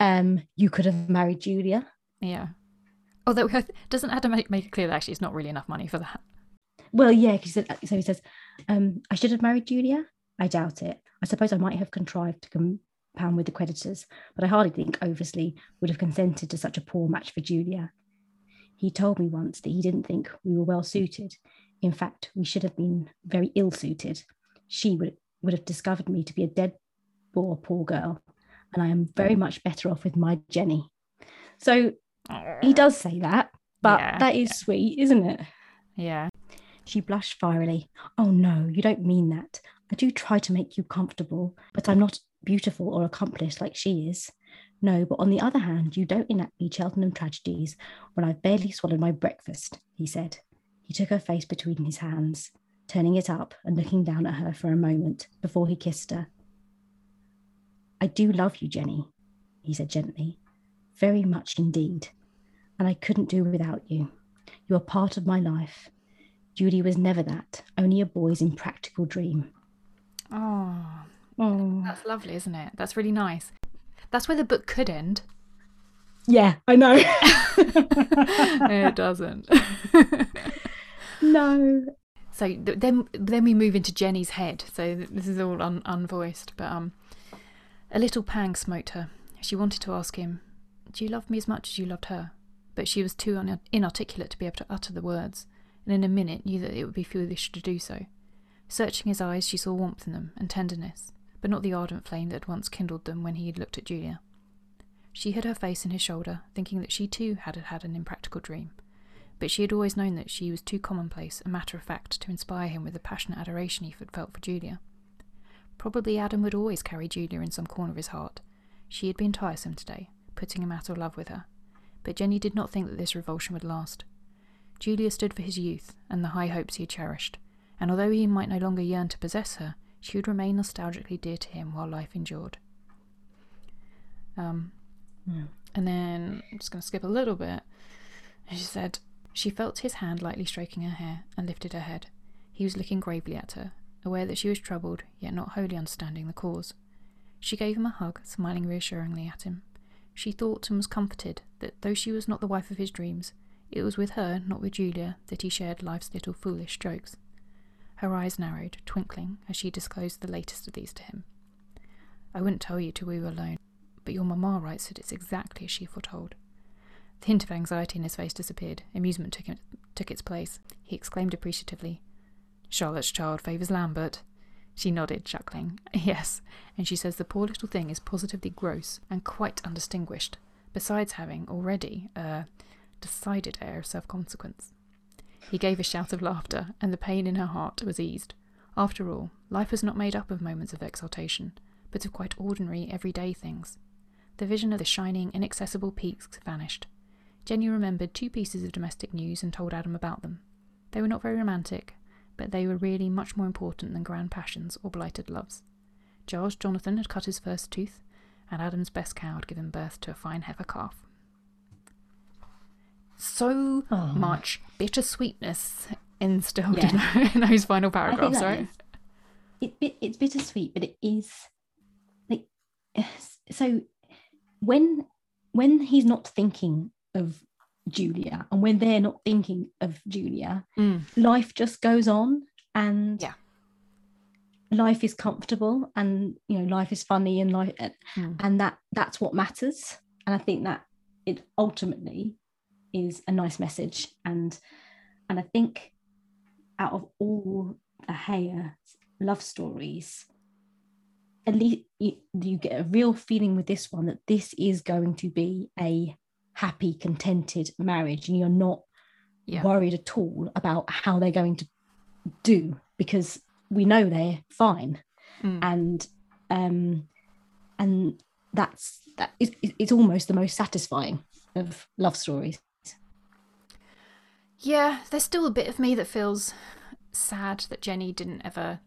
um you could have married Julia. yeah. Although doesn't Adam make, make it clear that actually it's not really enough money for that? Well, yeah, because so he says, um, I should have married Julia. I doubt it. I suppose I might have contrived to compound with the creditors, but I hardly think Oversley would have consented to such a poor match for Julia. He told me once that he didn't think we were well suited. In fact, we should have been very ill suited. She would, would have discovered me to be a dead poor, poor girl, and I am very mm. much better off with my Jenny. So he does say that, but Yeah, that is sweet, isn't it? Yeah. She blushed fierily. Oh, no, you don't mean that. I do try to make you comfortable, but I'm not beautiful or accomplished like she is. No, but on the other hand, you don't enact me Cheltenham tragedies when I've barely swallowed my breakfast, he said. He took her face between his hands, turning it up and looking down at her for a moment before he kissed her. I do love you, Jenny, he said gently. Very much indeed. And I couldn't do without you. You are part of my life. Judy was never that, only a boy's impractical dream. Oh. Oh. That's lovely, isn't it? That's really nice. That's where the book could end. Yeah, I know. it doesn't. no. So th- then, then we move into Jenny's head. So th- this is all un- unvoiced, but um, a little pang smote her. She wanted to ask him, "Do you love me as much as you loved her?" But she was too un- inarticulate to be able to utter the words, and in a minute knew that it would be foolish to do so. Searching his eyes, she saw warmth in them and tenderness, but not the ardent flame that had once kindled them when he had looked at Julia. She hid her face in his shoulder, thinking that she too had had an impractical dream. But she had always known that she was too commonplace and matter of fact to inspire him with the passionate adoration he had felt for Julia. Probably Adam would always carry Julia in some corner of his heart. She had been tiresome today, putting him out of love with her. But Jenny did not think that this revulsion would last. Julia stood for his youth and the high hopes he had cherished, and although he might no longer yearn to possess her, she would remain nostalgically dear to him while life endured. Um, Yeah. and then I'm just going to skip a little bit. She said, She felt his hand lightly stroking her hair and lifted her head. He was looking gravely at her, aware that she was troubled, yet not wholly understanding the cause. She gave him a hug, smiling reassuringly at him. She thought and was comforted that though she was not the wife of his dreams, it was with her, not with Julia, that he shared life's little foolish jokes. Her eyes narrowed, twinkling, as she disclosed the latest of these to him. I wouldn't tell you till we were alone, but your mamma writes that it's exactly as she foretold. The hint of anxiety in his face disappeared. Amusement took, it, took its place. He exclaimed appreciatively, Charlotte's child favours Lambert. She nodded, chuckling. Yes, and she says the poor little thing is positively gross and quite undistinguished, besides having already a decided air of self consequence. He gave a shout of laughter, and the pain in her heart was eased. After all, life was not made up of moments of exaltation, but of quite ordinary, everyday things. The vision of the shining, inaccessible peaks vanished. Jenny remembered two pieces of domestic news and told Adam about them. They were not very romantic, but they were really much more important than grand passions or blighted loves. Giles Jonathan had cut his first tooth, and Adam's best cow had given birth to a fine heifer calf. So Oh. much bittersweetness instilled Yeah. in, those final paragraphs, right? is- it, it's bittersweet, but it is like so when when he's not thinking of Julia and when they're not thinking of Julia, Mm. life just goes on and Yeah. life is comfortable and you know life is funny and life and, Mm. and that that's what matters and I think that it ultimately is a nice message and and I think out of all the Heyer love stories at least you, you get a real feeling with this one that this is going to be a happy contented marriage and you're not Yeah. worried at all about how they're going to do because we know they're fine Mm. and um and that's that is it's almost the most satisfying of love stories Yeah, there's still a bit of me that feels sad that Jenny didn't ever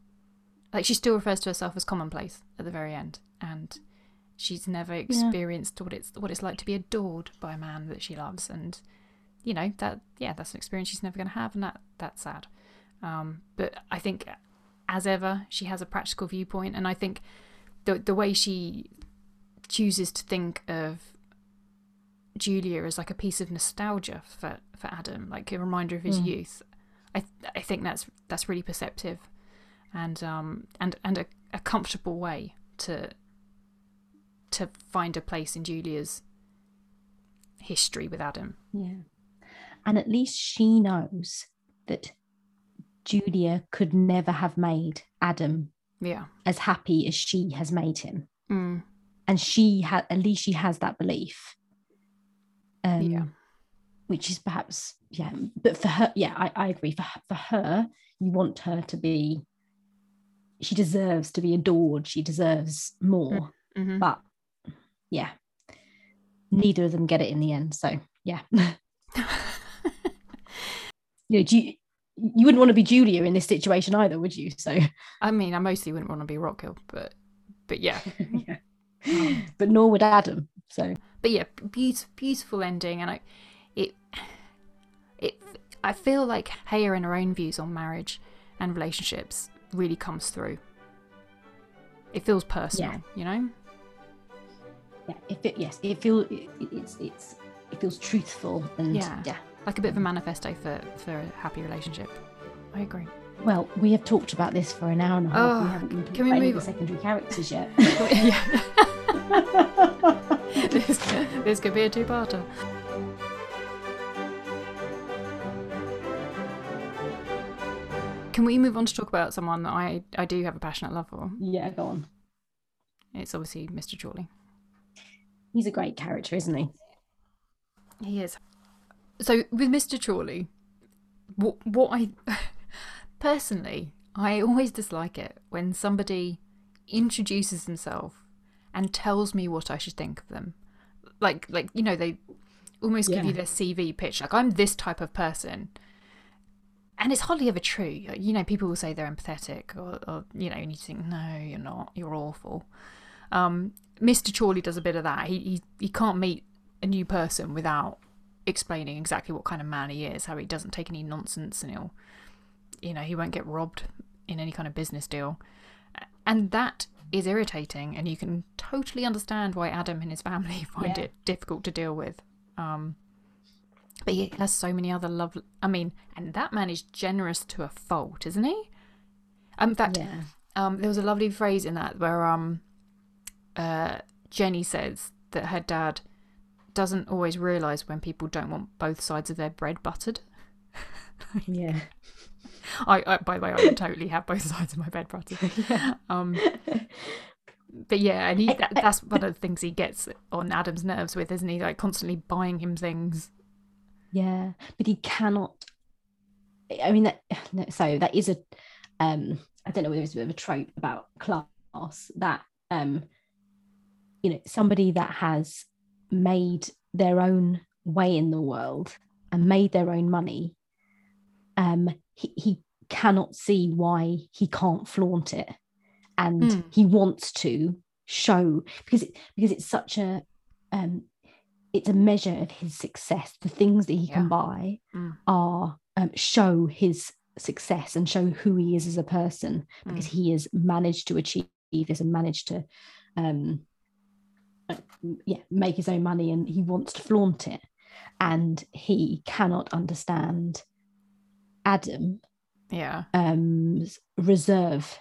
like she still refers to herself as commonplace at the very end and she's never experienced what it's what it's like to be adored by a man that she loves and you know that yeah that's an experience she's never going to have and that that's sad um, but I think as ever she has a practical viewpoint and I think the the way she chooses to think of Julia as like a piece of nostalgia for, for Adam, like a reminder of his Mm. youth. I th- I think that's that's really perceptive, and um and and a, a comfortable way to to find a place in Julia's history with Adam. yeah and at least she knows that Julia could never have made Adam Yeah. as happy as she has made him Mm. and she had at least she has that belief um Yeah. which is perhaps yeah but for her yeah I, I agree for her, for her you want her to be she deserves to be adored she deserves more hmm but yeah. Neither of them get it in the end so yeah. You know, do you, you wouldn't want to be Julia in this situation either would you? So. I mean, I mostly wouldn't want to be Rockhill, but but yeah, yeah. But nor would Adam so. But yeah, beautiful, beautiful ending, and I, it, it, I feel like Heyer and her own views on marriage and relationships really comes through. It feels personal, Yeah. you know. Yeah if it, yes it feels it, it's it's it feels truthful and Yeah. yeah like a bit of a manifesto for for a happy relationship. I agree. well we have talked about this for an hour and a half Oh, we haven't even talked can we about any of move- the secondary characters yet yeah. this, this could be a two-parter. Can we move on to talk about someone that I, I do have a passionate love for? yeah go on It's obviously Mr. Chawleigh. He's a great character, isn't he? He is. So with Mr. Chawleigh, what what I personally I always dislike it when somebody introduces themselves and tells me what I should think of them. Like like you know they almost give you their CV pitch like I'm this type of person. And it's hardly ever true. You know, people will say they're empathetic, or, or you know, and you think, no, you're not. You're awful. Um, Mr. Chawleigh does a bit of that. He, he he can't meet a new person without explaining exactly what kind of man he is, how he doesn't take any nonsense, and he'll, you know, he won't get robbed in any kind of business deal, and that is irritating. And you can totally understand why Adam and his family find Yeah. it difficult to deal with. Um, but he has so many other love. I mean, and that man is generous to a fault, isn't he? Um, in fact, Yeah. um, there was a lovely phrase in that where um, uh, Jenny says that her dad doesn't always realise when people don't want both sides of their bread buttered. Yeah. I, I by the way, I would totally have both sides of my bread buttered. Um, but yeah, and he that, that's one of the things he gets on Adam's nerves with, isn't he? Like constantly buying him things. Yeah, but he cannot. I mean, that, no, so that is a. Um, I don't know whether it's a bit of a trope about class that, um, you know, somebody that has made their own way in the world and made their own money, um, he, he cannot see why he can't flaunt it, and Mm. he wants to show because it, because it's such a um it's a measure of his success. The things that he Yeah. can buy Mm. are um, show his success and show who he is as a person because he has managed to achieve this and managed to, um, yeah, make his own money and he wants to flaunt it. And he cannot understand Adam Yeah, um, reserve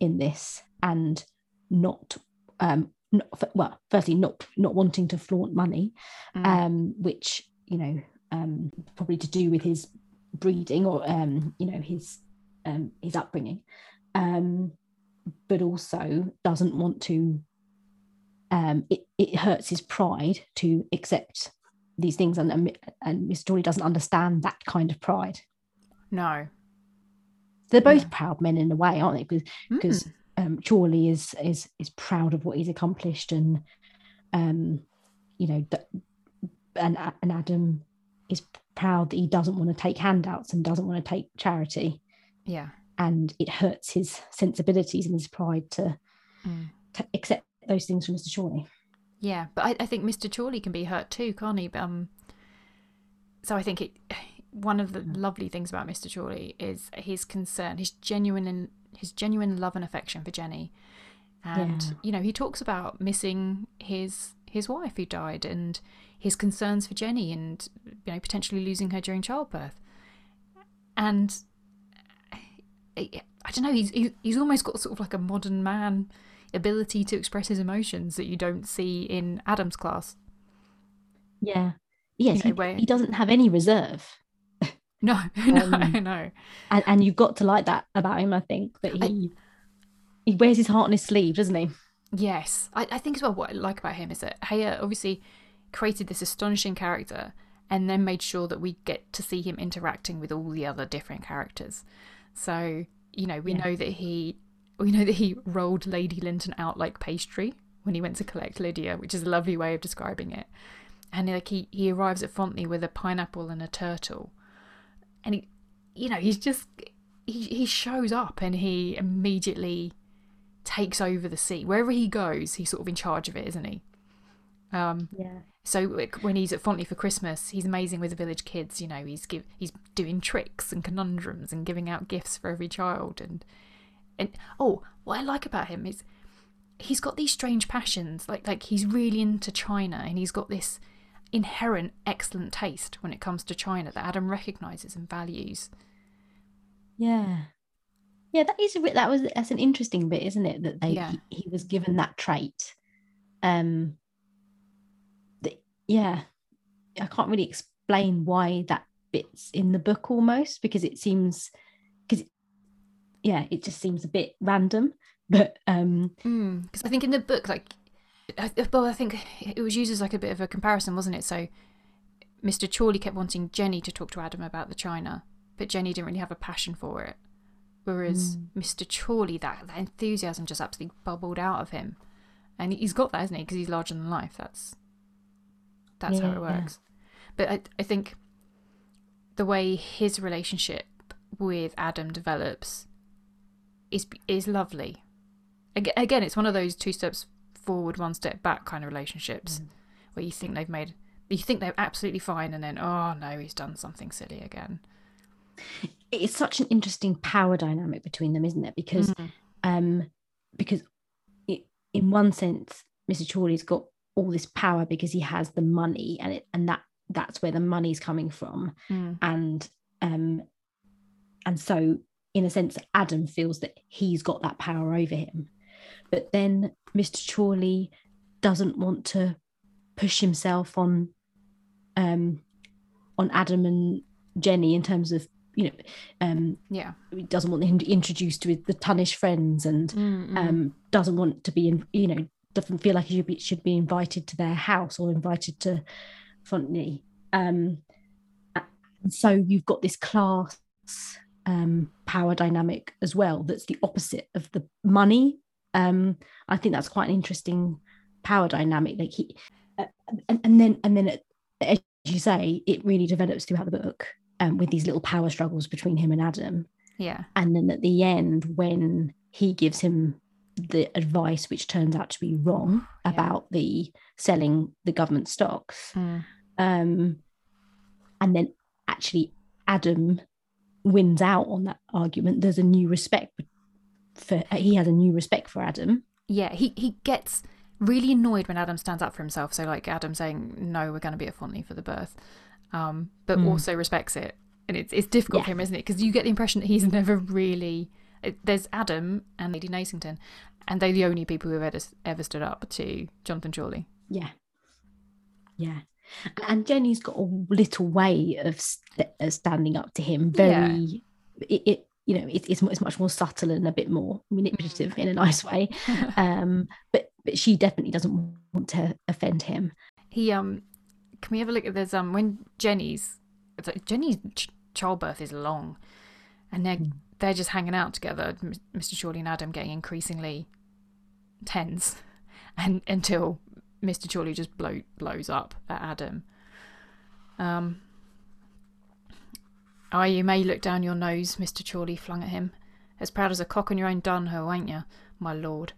in this and not um not, well firstly not not wanting to flaunt money Mm. um which you know um probably to do with his breeding or um you know his um his upbringing um but also doesn't want to um it, it hurts his pride to accept these things and and, and Mr. Tory doesn't understand that kind of pride no, they're both Yeah. proud men in a way aren't they because because Mm. um, Chawleigh is is is proud of what he's accomplished, and um, you know, that, and and Adam is proud that he doesn't want to take handouts and doesn't want to take charity, yeah, and it hurts his sensibilities and his pride to, Mm. to accept those things from Mr. Chawleigh. yeah. But I, I think Mr. Chawleigh can be hurt too, can't he? But, um, so I think it. One of the lovely things about Mr. Chawleigh is his concern, his genuine and his genuine love and affection for Jenny, and Yeah. you know he talks about missing his his wife who died and his concerns for Jenny and you know potentially losing her during childbirth, and I, I don't know he's he's almost got sort of like a modern man ability to express his emotions that you don't see in Adam's class. Yeah, yes, know, he, he doesn't have any reserve, No, no, Um, no. and and you've got to like that about him. I think that I- he he wears his heart on his sleeve, doesn't he? Yes, I, I think as well. What I like about him is that Heyer obviously created this astonishing character, and then made sure that we get to see him interacting with all the other different characters. So you know, we Yeah. know that he, we know that he rolled Lady Lynton out like pastry when he went to collect Lydia, which is a lovely way of describing it. And like he he arrives at Fontley with a pineapple and a turtle, and he, you know, he's just he he shows up and he immediately takes over the sea. Wherever he goes, he's sort of in charge of it, isn't he? Um, Yeah. so when he's at Fontley for Christmas, he's amazing with the village kids. You know, he's give he's doing tricks and conundrums and giving out gifts for every child. And and oh, what I like about him is he's got these strange passions. Like like he's really into China, and he's got this inherent excellent taste when it comes to China that Adam recognizes and values. Yeah. Yeah, that is a bit that was that's an interesting bit, isn't it? That they Yeah. he, he was given that trait. Um that, yeah. I can't really explain why that bit's in the book almost because it seems yeah, it just seems a bit random. But um Because I think in the book, like I, well, I think it was used as like a bit of a comparison, wasn't it? So Mr. Chawleigh kept wanting Jenny to talk to Adam about the china, but Jenny didn't really have a passion for it. Whereas mm. Mr. Chawleigh, that, that enthusiasm just absolutely bubbled out of him, and he's got that, hasn't he? Because he's larger than life. That's that's yeah, how it works. Yeah. But I, I think the way his relationship with Adam develops is is lovely. Again, it's one of those two steps forward, one step back kind of relationships mm. where you think they've made, you think they're absolutely fine, and then oh no, he's done something silly again. It's such an interesting power dynamic between them, isn't it? Because, mm. um, because it, in one sense, Mr. Chawleigh's got all this power because he has the money, and it, and that that's where the money's coming from, mm. and um, and so in a sense, Adam feels that he's got that power over him. But then Mr. Chawleigh doesn't want to push himself on um on Adam and Jenny in terms of you know um yeah he doesn't want him to introduced to the Tunnish friends and mm-hmm. um doesn't want to be in you know doesn't feel like he should be, should be invited to their house or invited to Fontley um so you've got this class um power dynamic as well that's the opposite of the money um, I think that's quite an interesting power dynamic. Like he, uh, and, and then and then as you say, it really develops throughout the book um, with these little power struggles between him and Adam. Yeah, and then at the end when he gives him the advice which turns out to be wrong yeah. about the selling the government stocks mm. um, and then actually adam wins out on that argument there's a new respect for he has a new respect for Adam. Yeah, he he gets really annoyed when Adam stands up for himself. So like Adam saying, "No, we're going to be at Fontley for the birth," um, but mm. also respects it, and it's it's difficult yeah. for him, isn't it? Because you get the impression that he's never really. It, there's Adam and Lady Nassington, and they're the only people who've ever ever stood up to Jonathan Chawleigh. Yeah, yeah. And Jenny's got a little way of st- standing up to him. Very, yeah. it, it you know it, it's, it's much more subtle and a bit more manipulative mm. in a nice way um but but she definitely doesn't want to offend him he um can we have a look at this? um when jenny's jenny's ch- childbirth is long and they're mm. they're just hanging out together mr chawleigh and adam getting increasingly tense and until mr chawleigh just blow blows up at adam um Oh, you may look down your nose, Mr. Chawleigh flung at him. As proud as a cock on your own dunghill, ain't you, my lord?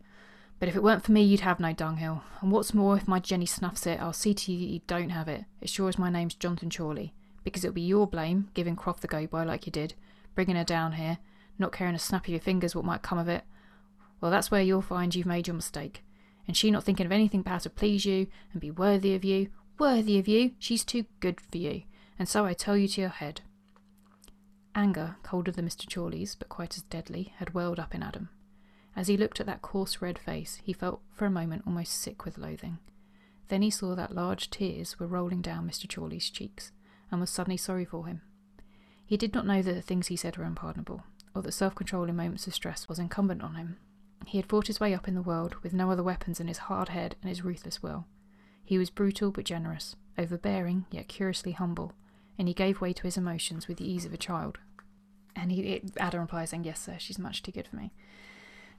But if it weren't for me, you'd have no dunghill. And what's more, if my Jenny snuffs it, I'll see to you that you don't have it, as sure as my name's Jonathan Chawleigh. Because it'll be your blame, giving Croft the go-by like you did, bringing her down here, not caring a snap of your fingers what might come of it. Well, that's where you'll find you've made your mistake. And she not thinking of anything but how to please you and be worthy of you. Worthy of you? She's too good for you. And so I tell you to your head. Anger, colder than Mr. Chawleigh's, but quite as deadly, had welled up in Adam. As he looked at that coarse red face, he felt for a moment almost sick with loathing. Then he saw that large tears were rolling down Mr. Chawleigh's cheeks, and was suddenly sorry for him. He did not know that the things he said were unpardonable, or that self control in moments of stress was incumbent on him. He had fought his way up in the world with no other weapons than his hard head and his ruthless will. He was brutal but generous, overbearing yet curiously humble, and he gave way to his emotions with the ease of a child. And he, it, Adam replies saying, "Yes, sir, she's much too good for me."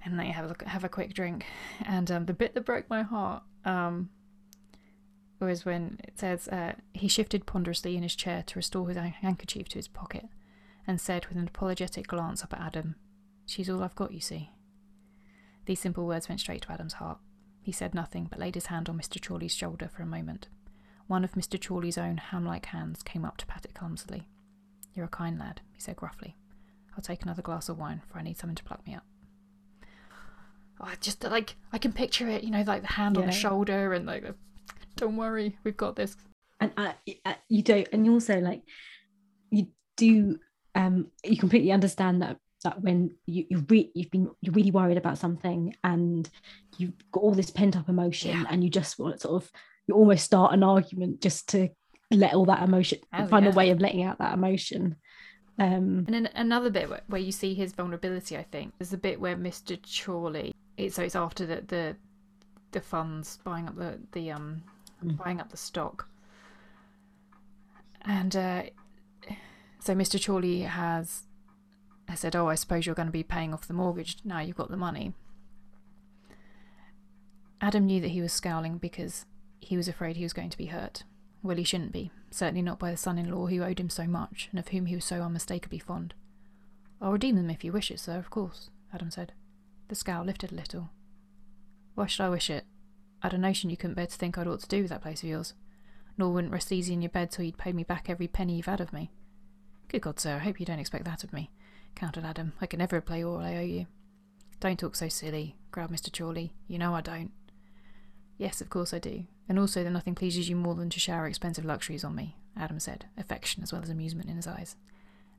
And they have a look, have a quick drink. And um, the bit that broke my heart um, was when it says uh, he shifted ponderously in his chair to restore his handkerchief to his pocket, and said with an apologetic glance up at Adam, "She's all I've got, you see." These simple words went straight to Adam's heart. He said nothing, but laid his hand on Mr. Chawleigh's shoulder for a moment. One of Mr. Chawleigh's own ham like hands came up to pat it clumsily. You're a kind lad, he said gruffly. I'll take another glass of wine, for I need something to pluck me up. Oh, I just like I can picture it, you know, like the hand yeah. on the shoulder and like, don't worry, we've got this. And uh, you don't, and you also like you do. Um, you completely understand that that when you you re- you've been you're really worried about something and you've got all this pent up emotion yeah. and you just want to sort of you almost start an argument just to let all that emotion oh, find yeah. a way of letting out that emotion um, and then another bit where, where, you see his vulnerability, I think, is the bit where Mr. Chawleigh. It, so it's after the, the the funds, buying up the the um, Mm. buying up the stock. And uh, so Mr. Chawleigh has has said, "Oh, I suppose you're going to be paying off the mortgage now. You've got the money." Adam knew that he was scowling because he was afraid he was going to be hurt. Well, he shouldn't be. Certainly not by the son-in-law who owed him so much and of whom he was so unmistakably fond. I'll redeem them if you wish it, sir, of course, Adam said. The scowl lifted a little. Why should I wish it? I'd a notion you couldn't bear to think I'd ought to do with that place of yours. Nor wouldn't rest easy in your bed till you'd paid me back every penny you've had of me. Good God, sir, I hope you don't expect that of me, countered Adam. I can never repay all I owe you. Don't talk so silly, growled Mr. Chawleigh. You know I don't. Yes, of course I do. And also that nothing pleases you more than to shower expensive luxuries on me, Adam said, affection as well as amusement in his eyes.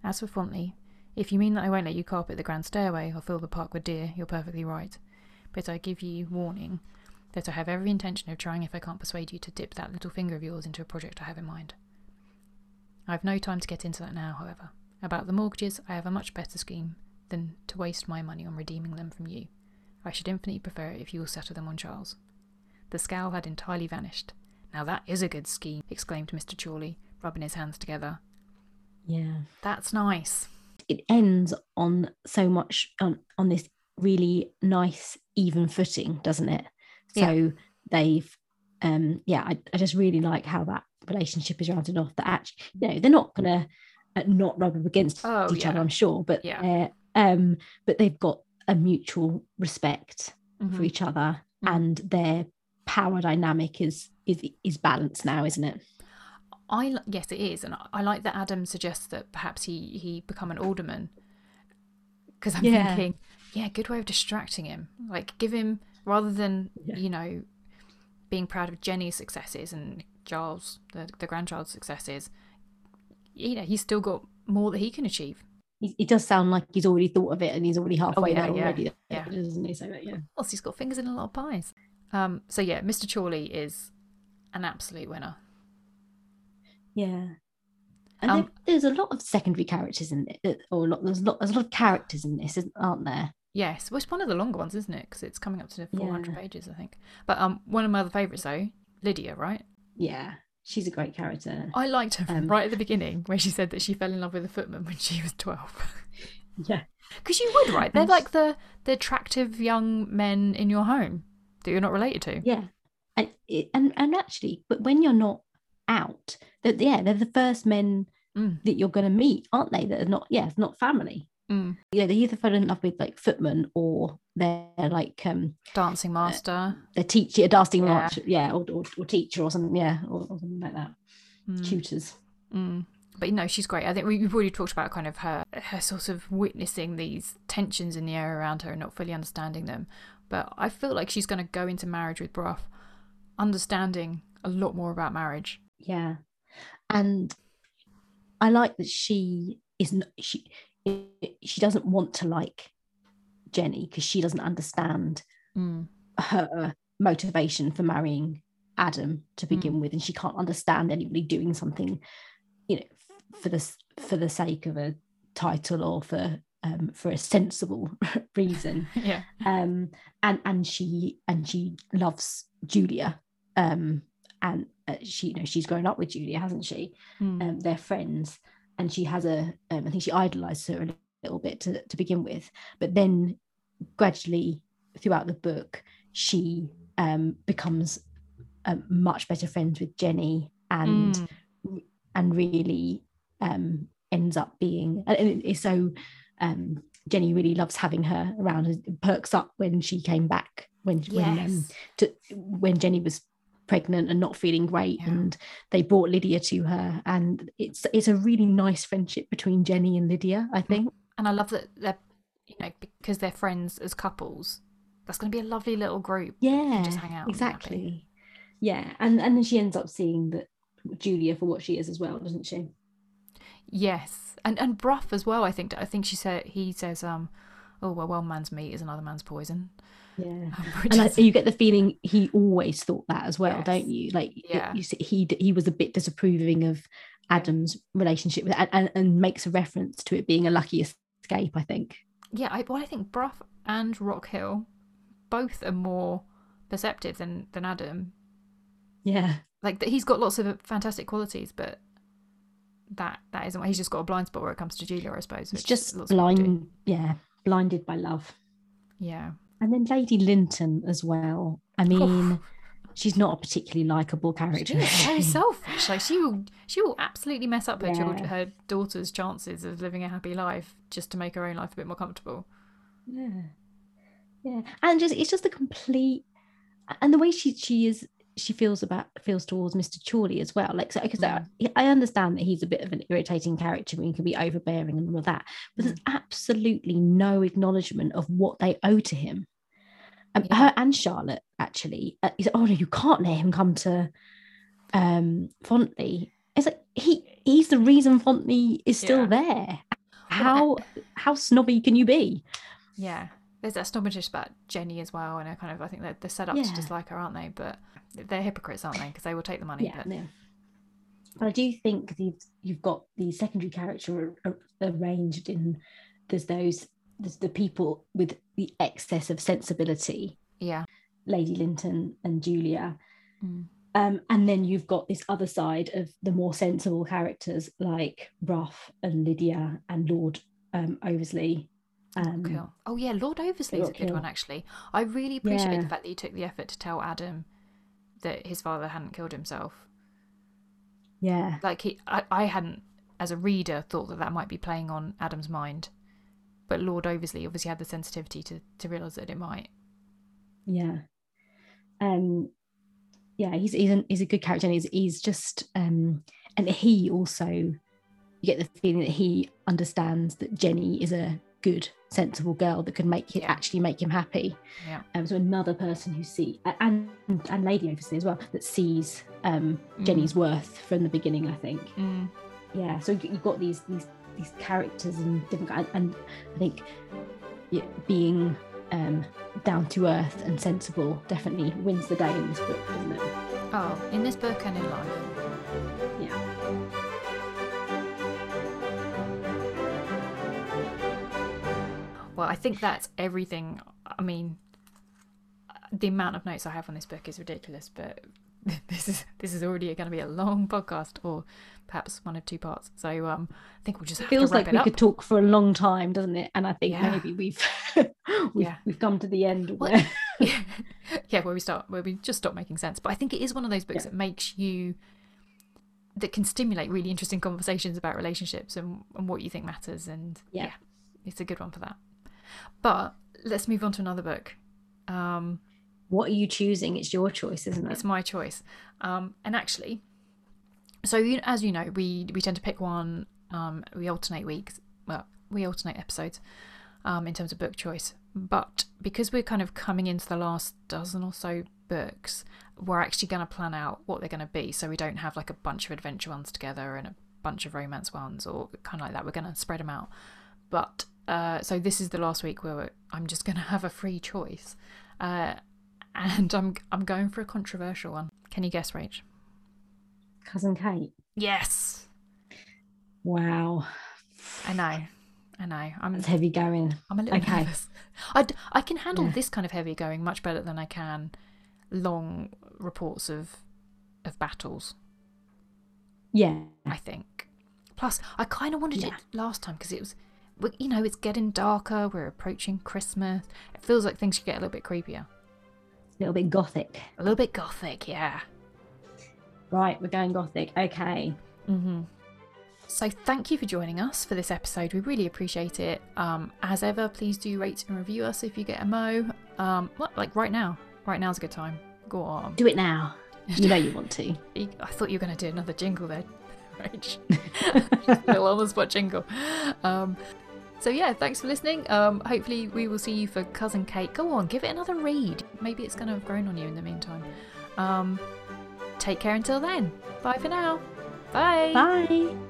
As for Fontley, if you mean that I won't let you carpet the grand stairway or fill the park with deer, you're perfectly right. But I give you warning that I have every intention of trying if I can't persuade you to dip that little finger of yours into a project I have in mind. I have no time to get into that now, however. About the mortgages, I have a much better scheme than to waste my money on redeeming them from you. I should infinitely prefer it if you will settle them on Charles. The scowl had entirely vanished. Now that is a good scheme, exclaimed Mr. Chawleigh, rubbing his hands together. Yeah. That's nice. It ends on so much on, on this really nice, even footing, doesn't it? So they've um yeah, I, I just really like how that relationship is rounded off. That actually, you know, they're not gonna uh, not rub up against Oh, each yeah. other, I'm sure, but Yeah. um, but they've got a mutual respect for Mhm. each other, Mhm. and their power dynamic is is is balanced now, isn't it? I yes, it is, and I- I like that Adam suggests that perhaps he he become an alderman. Because I'm Yeah. thinking, yeah, good way of distracting him. Like give him rather than Yeah. you know being proud of Jenny's successes and Giles, the the grandchild's successes. You know, he's still got more that he can achieve. He, does sound like he's already thought of it, and he's already halfway Oh, yeah, there yeah, already, yeah. doesn't he? So yeah, Plus, he's got fingers in a lot of pies. Um. So yeah, Mr. Chawleigh is an absolute winner. yeah. And Um, there- there's a lot of secondary characters in it, or a lot, there's a lot, there's a lot of characters in this, aren't there? Yes, well, it's one of the longer ones, isn't it? Because it's coming up to 400 Yeah. pages, I think. But um, one of my other favourites though, Lydia, right? Yeah, she's a great character. I liked her Um, right at the beginning where she said that she fell in love with a footman when she was 12. Yeah, Because you would, right? They're like the the attractive young men in your home that you're not related to. yeah, and and and actually, but when you're not out, that yeah, they're the first men Mm. that you're going to meet, aren't they? That are not, yeah, not family. Mm. Know, they either fall in love with like footmen or they're like um Dancing master. their teacher, a dancing Yeah. march, yeah, or, or, or teacher or something, yeah, or, or something like that. Mm. Tutors. Mm. But you know, she's great. I think we- we've already talked about kind of her her sort of witnessing these tensions in the air around her and not fully understanding them. But I feel like she's going to go into marriage with Bruff understanding a lot more about marriage. Yeah, and I like that she isn't she she doesn't want to like Jenny because she doesn't understand Mm. her motivation for marrying Adam to begin with, and she can't understand anybody doing something, you know, for the for the sake of a title or for um, for a sensible reason. Yeah. um and and she and she loves julia um and uh, she you know she's grown up with julia hasn't she Mm. um they're friends and she has a um, i think she idolizes her a little bit to, to begin with but then gradually throughout the book she um becomes um, much better friends with jenny and Mm. and really um ends up being and it's so um Jenny really loves having her around and perks up when she came back when when um, to, when Jenny was pregnant and not feeling great Yeah. and they brought Lydia to her and it's it's a really nice friendship between Jenny and Lydia I think And I love that they're, you know, because they're friends as couples. That's going to be a lovely little group. yeah just hang out exactly yeah and and then she ends up seeing that Julia for what she is as well doesn't she Yes, and and Bruff as well. I think I think she said he says, um, oh well, one man's meat is another man's poison. Yeah and is- you get the feeling he always thought that as well, Yes. don't you? Like, it- Yeah. you see, he he was a bit disapproving of Adam's relationship with, and, and makes a reference to it being a lucky escape. I think. yeah, I, well, I think Bruff and Rockhill both are more perceptive than than Adam. Yeah. Like that, he's got lots of fantastic qualities, but that that isn't. What he's just got a blind spot where it comes to Julia, I suppose. It's just lots of people do. blind. Yeah, blinded by love. Yeah, And then Lady Lynton as well. I mean, she's not a particularly likable character. she is so selfish. Like she will, she will absolutely mess up her children, Yeah. her daughter's chances of living a happy life just to make her own life a bit more comfortable. Yeah, yeah, and just it's just a complete, and the way she she is she feels about feels towards Mr. Chawleigh as well. Like so, because mm. I, I understand that he's a bit of an irritating character and he can be overbearing and all of that, but there's mm. absolutely no acknowledgement of what they owe to him. Um, Yeah. Her and Charlotte actually, uh, he said, "Oh no, you can't let him come to um Fontley." It's like he he's the reason Fontley is still Yeah. there. How how snobby can you be? Yeah, there's that snobbishness about Jenny as well, and I kind of I think they're, they're set up to dislike her, aren't they? But they're hypocrites, aren't they? Because they will take the money. yeah, but no. But I do think you've you've got the secondary character ar- ar- arranged in there's those the people with the excess of sensibility, yeah, Lady Lynton and Julia, Mm. um, and then you've got this other side of the more sensible characters like Bruff and Lydia and Lord um, Oversley. Um, cool. Oh yeah, Lord Oversley's a Lord good one actually. I really appreciate Yeah. the fact that you took the effort to tell Adam that his father hadn't killed himself. Yeah, Like he, I, I hadn't, as a reader, thought that that might be playing on Adam's mind, but Lord Oversley obviously had the sensitivity to to realise that it might. yeah um yeah he's he's, an, he's a good character and he's, he's just um and he also you get the feeling that he understands that jenny is a good sensible girl that can make it actually make him happy Yeah. um so another person who see and and lady obviously as well that sees um jenny's worth from the beginning i think Mm. yeah so you- you've got these these these characters and different and, i think yeah, being um down to earth and sensible definitely wins the day in this book doesn't it Oh, in this book and in life. yeah Well, I think that's everything. I mean, the amount of notes I have on this book is ridiculous, but this is this is already going to be a long podcast, or perhaps one of two parts. So um, I think we'll just feels to wrap like it we up. could talk for a long time doesn't it and i think Yeah. maybe we've we've, Yeah. we've come to the end Well, where yeah, where we start, where we just stop making sense. But I think it is one of those books Yeah. that makes you that can stimulate really interesting conversations about relationships and, and what you think matters. And Yeah. yeah, it's a good one for that. But let's move on to another book. Um, what are you choosing it's your choice isn't it It's my choice. Um, and actually, so as you know, we we tend to pick one. Um, we alternate weeks. Well, we alternate episodes um, in terms of book choice. But because we're kind of coming into the last dozen or so books, we're actually going to plan out what they're going to be. So we don't have like a bunch of adventure ones together and a bunch of romance ones or kind of like that. We're going to spread them out. But uh, so this is the last week where I'm just going to have a free choice. Uh, and I'm I'm going for a controversial one. Can you guess, Rach? Cousin kate Yes, wow I know, I know. I'm heavy going I'm a little Okay. nervous. I I can handle Yeah. this kind of heavy going much better than I can long reports of of battles. yeah I think. Plus, I kind of wanted Yeah. it last time because it was, you know, it's getting darker. We're approaching Christmas. It feels like things should get a little bit creepier, a little bit gothic a little bit gothic. Yeah. Right we're going gothic okay Mm-hmm. So thank you for joining us for this episode. We really appreciate it. Um, as ever, please do rate and review us if you get a mo. Um, like right now. Right now's a good time. Go on. do it now you know you want to I thought you were going to do another jingle there, Rach. Little on the spot jingle. Um, so yeah, thanks for listening. Um, hopefully we will see you for Cousin Kate. Go on, give it another read. Maybe it's going to have grown on you in the meantime. Take care until then. Bye for now. Bye. bye